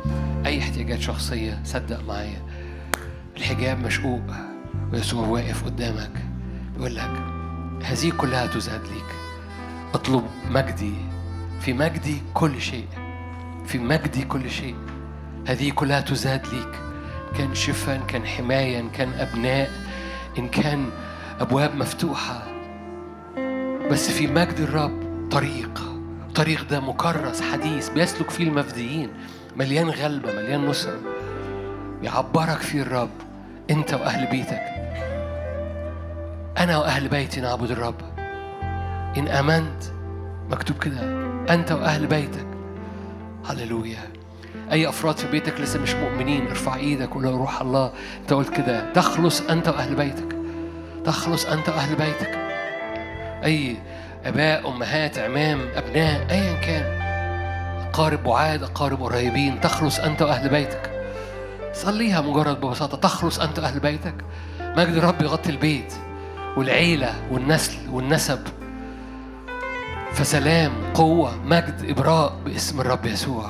اي احتياجات شخصية صدق معايا. الحجاب مشقوق ويسوع واقف قدامك يقول لك هذه كلها تزاد ليك. اطلب مجدي. في مجدي كل شيء. في مجدي كل شيء. هذه كلها تزاد ليك. كان شفا كان حماية كان أبناء. إن كان أبواب مفتوحة. بس في مجد الرب طريق. الطريق ده مكرس حديث بيسلك فيه المفديين. مليان غلبة مليان نصرة. يعبرك فيه الرب أنت وأهل بيتك. أنا وأهل بيتي نعبد الرب. إن آمنت مكتوب كده أنت وأهل بيتك. هللويا. أي أفراد في بيتك لسه مش مؤمنين ارفع إيدك وقول روح الله. أنت قلت كده تخلص أنت وأهل بيتك. تخلص أنت وأهل بيتك. أي آباء أمهات عمام أبناء أيا كان. أقارب بعاد أقارب قريبين تخلص أنت وأهل بيتك. صليها مجرد ببساطة تخلص أنت وأهل بيتك. مجد الرب يغطي البيت والعيلة والنسل والنسب. فسلام قوة مجد إبراء باسم الرب يسوع.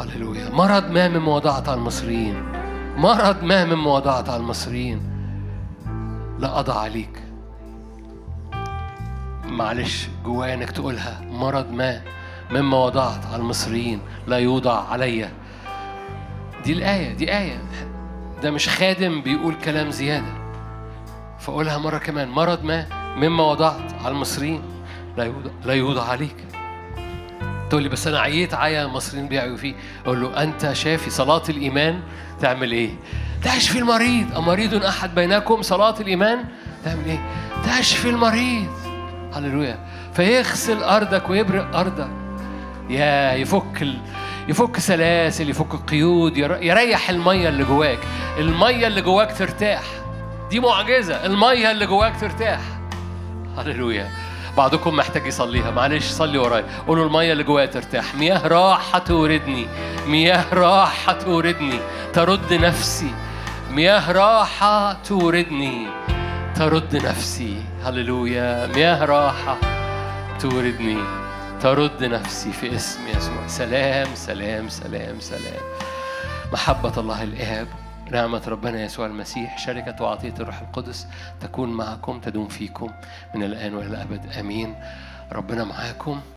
هللويا. مرض ما من مواضعة على المصريين. مرض ما من مواضعة على المصريين. لا أضع عليك. معلش جوايا إنك تقولها. مرض ما. مما وضعت على المصريين لا يوضع عليا دي الآية دي آية. ده مش خادم بيقول كلام زيادة. فأقولها مرة كمان. مرض ما مما وضعت على المصريين لا يوضع, لا يوضع عليك. تقول لي بس أنا عييت عيا المصريين بيعيوا فيه. أقول له أنت شافي صلاة الإيمان تعمل إيه؟ تشفي المريض. أمريض أحد بينكم صلاة الإيمان تعمل إيه؟ تشفي المريض. هللويا. فيغسل أرضك ويبرق أرضك. يا يفك ال... يفك سلاسل يفك القيود يريح المية اللي جواك. المية اللي جواك ترتاح. دي معجزة. المية اللي جواك ترتاح. هللويا. بعضكم محتاج يصليها. معلش صلي ورايا. قولوا المية اللي جوايا ترتاح. مياه راحة توردني. مياه راحة توردني. ترد نفسي. مياه راحة توردني. ترد نفسي. هللويا. مياه راحة توردني. ترد نفسي في اسم يسوع. سلام سلام سلام سلام. محبة الله الآب نعمة ربنا يسوع المسيح شركة وعطية الروح القدس تكون معكم تدوم فيكم من الآن وإلى الأبد. آمين. ربنا معاكم.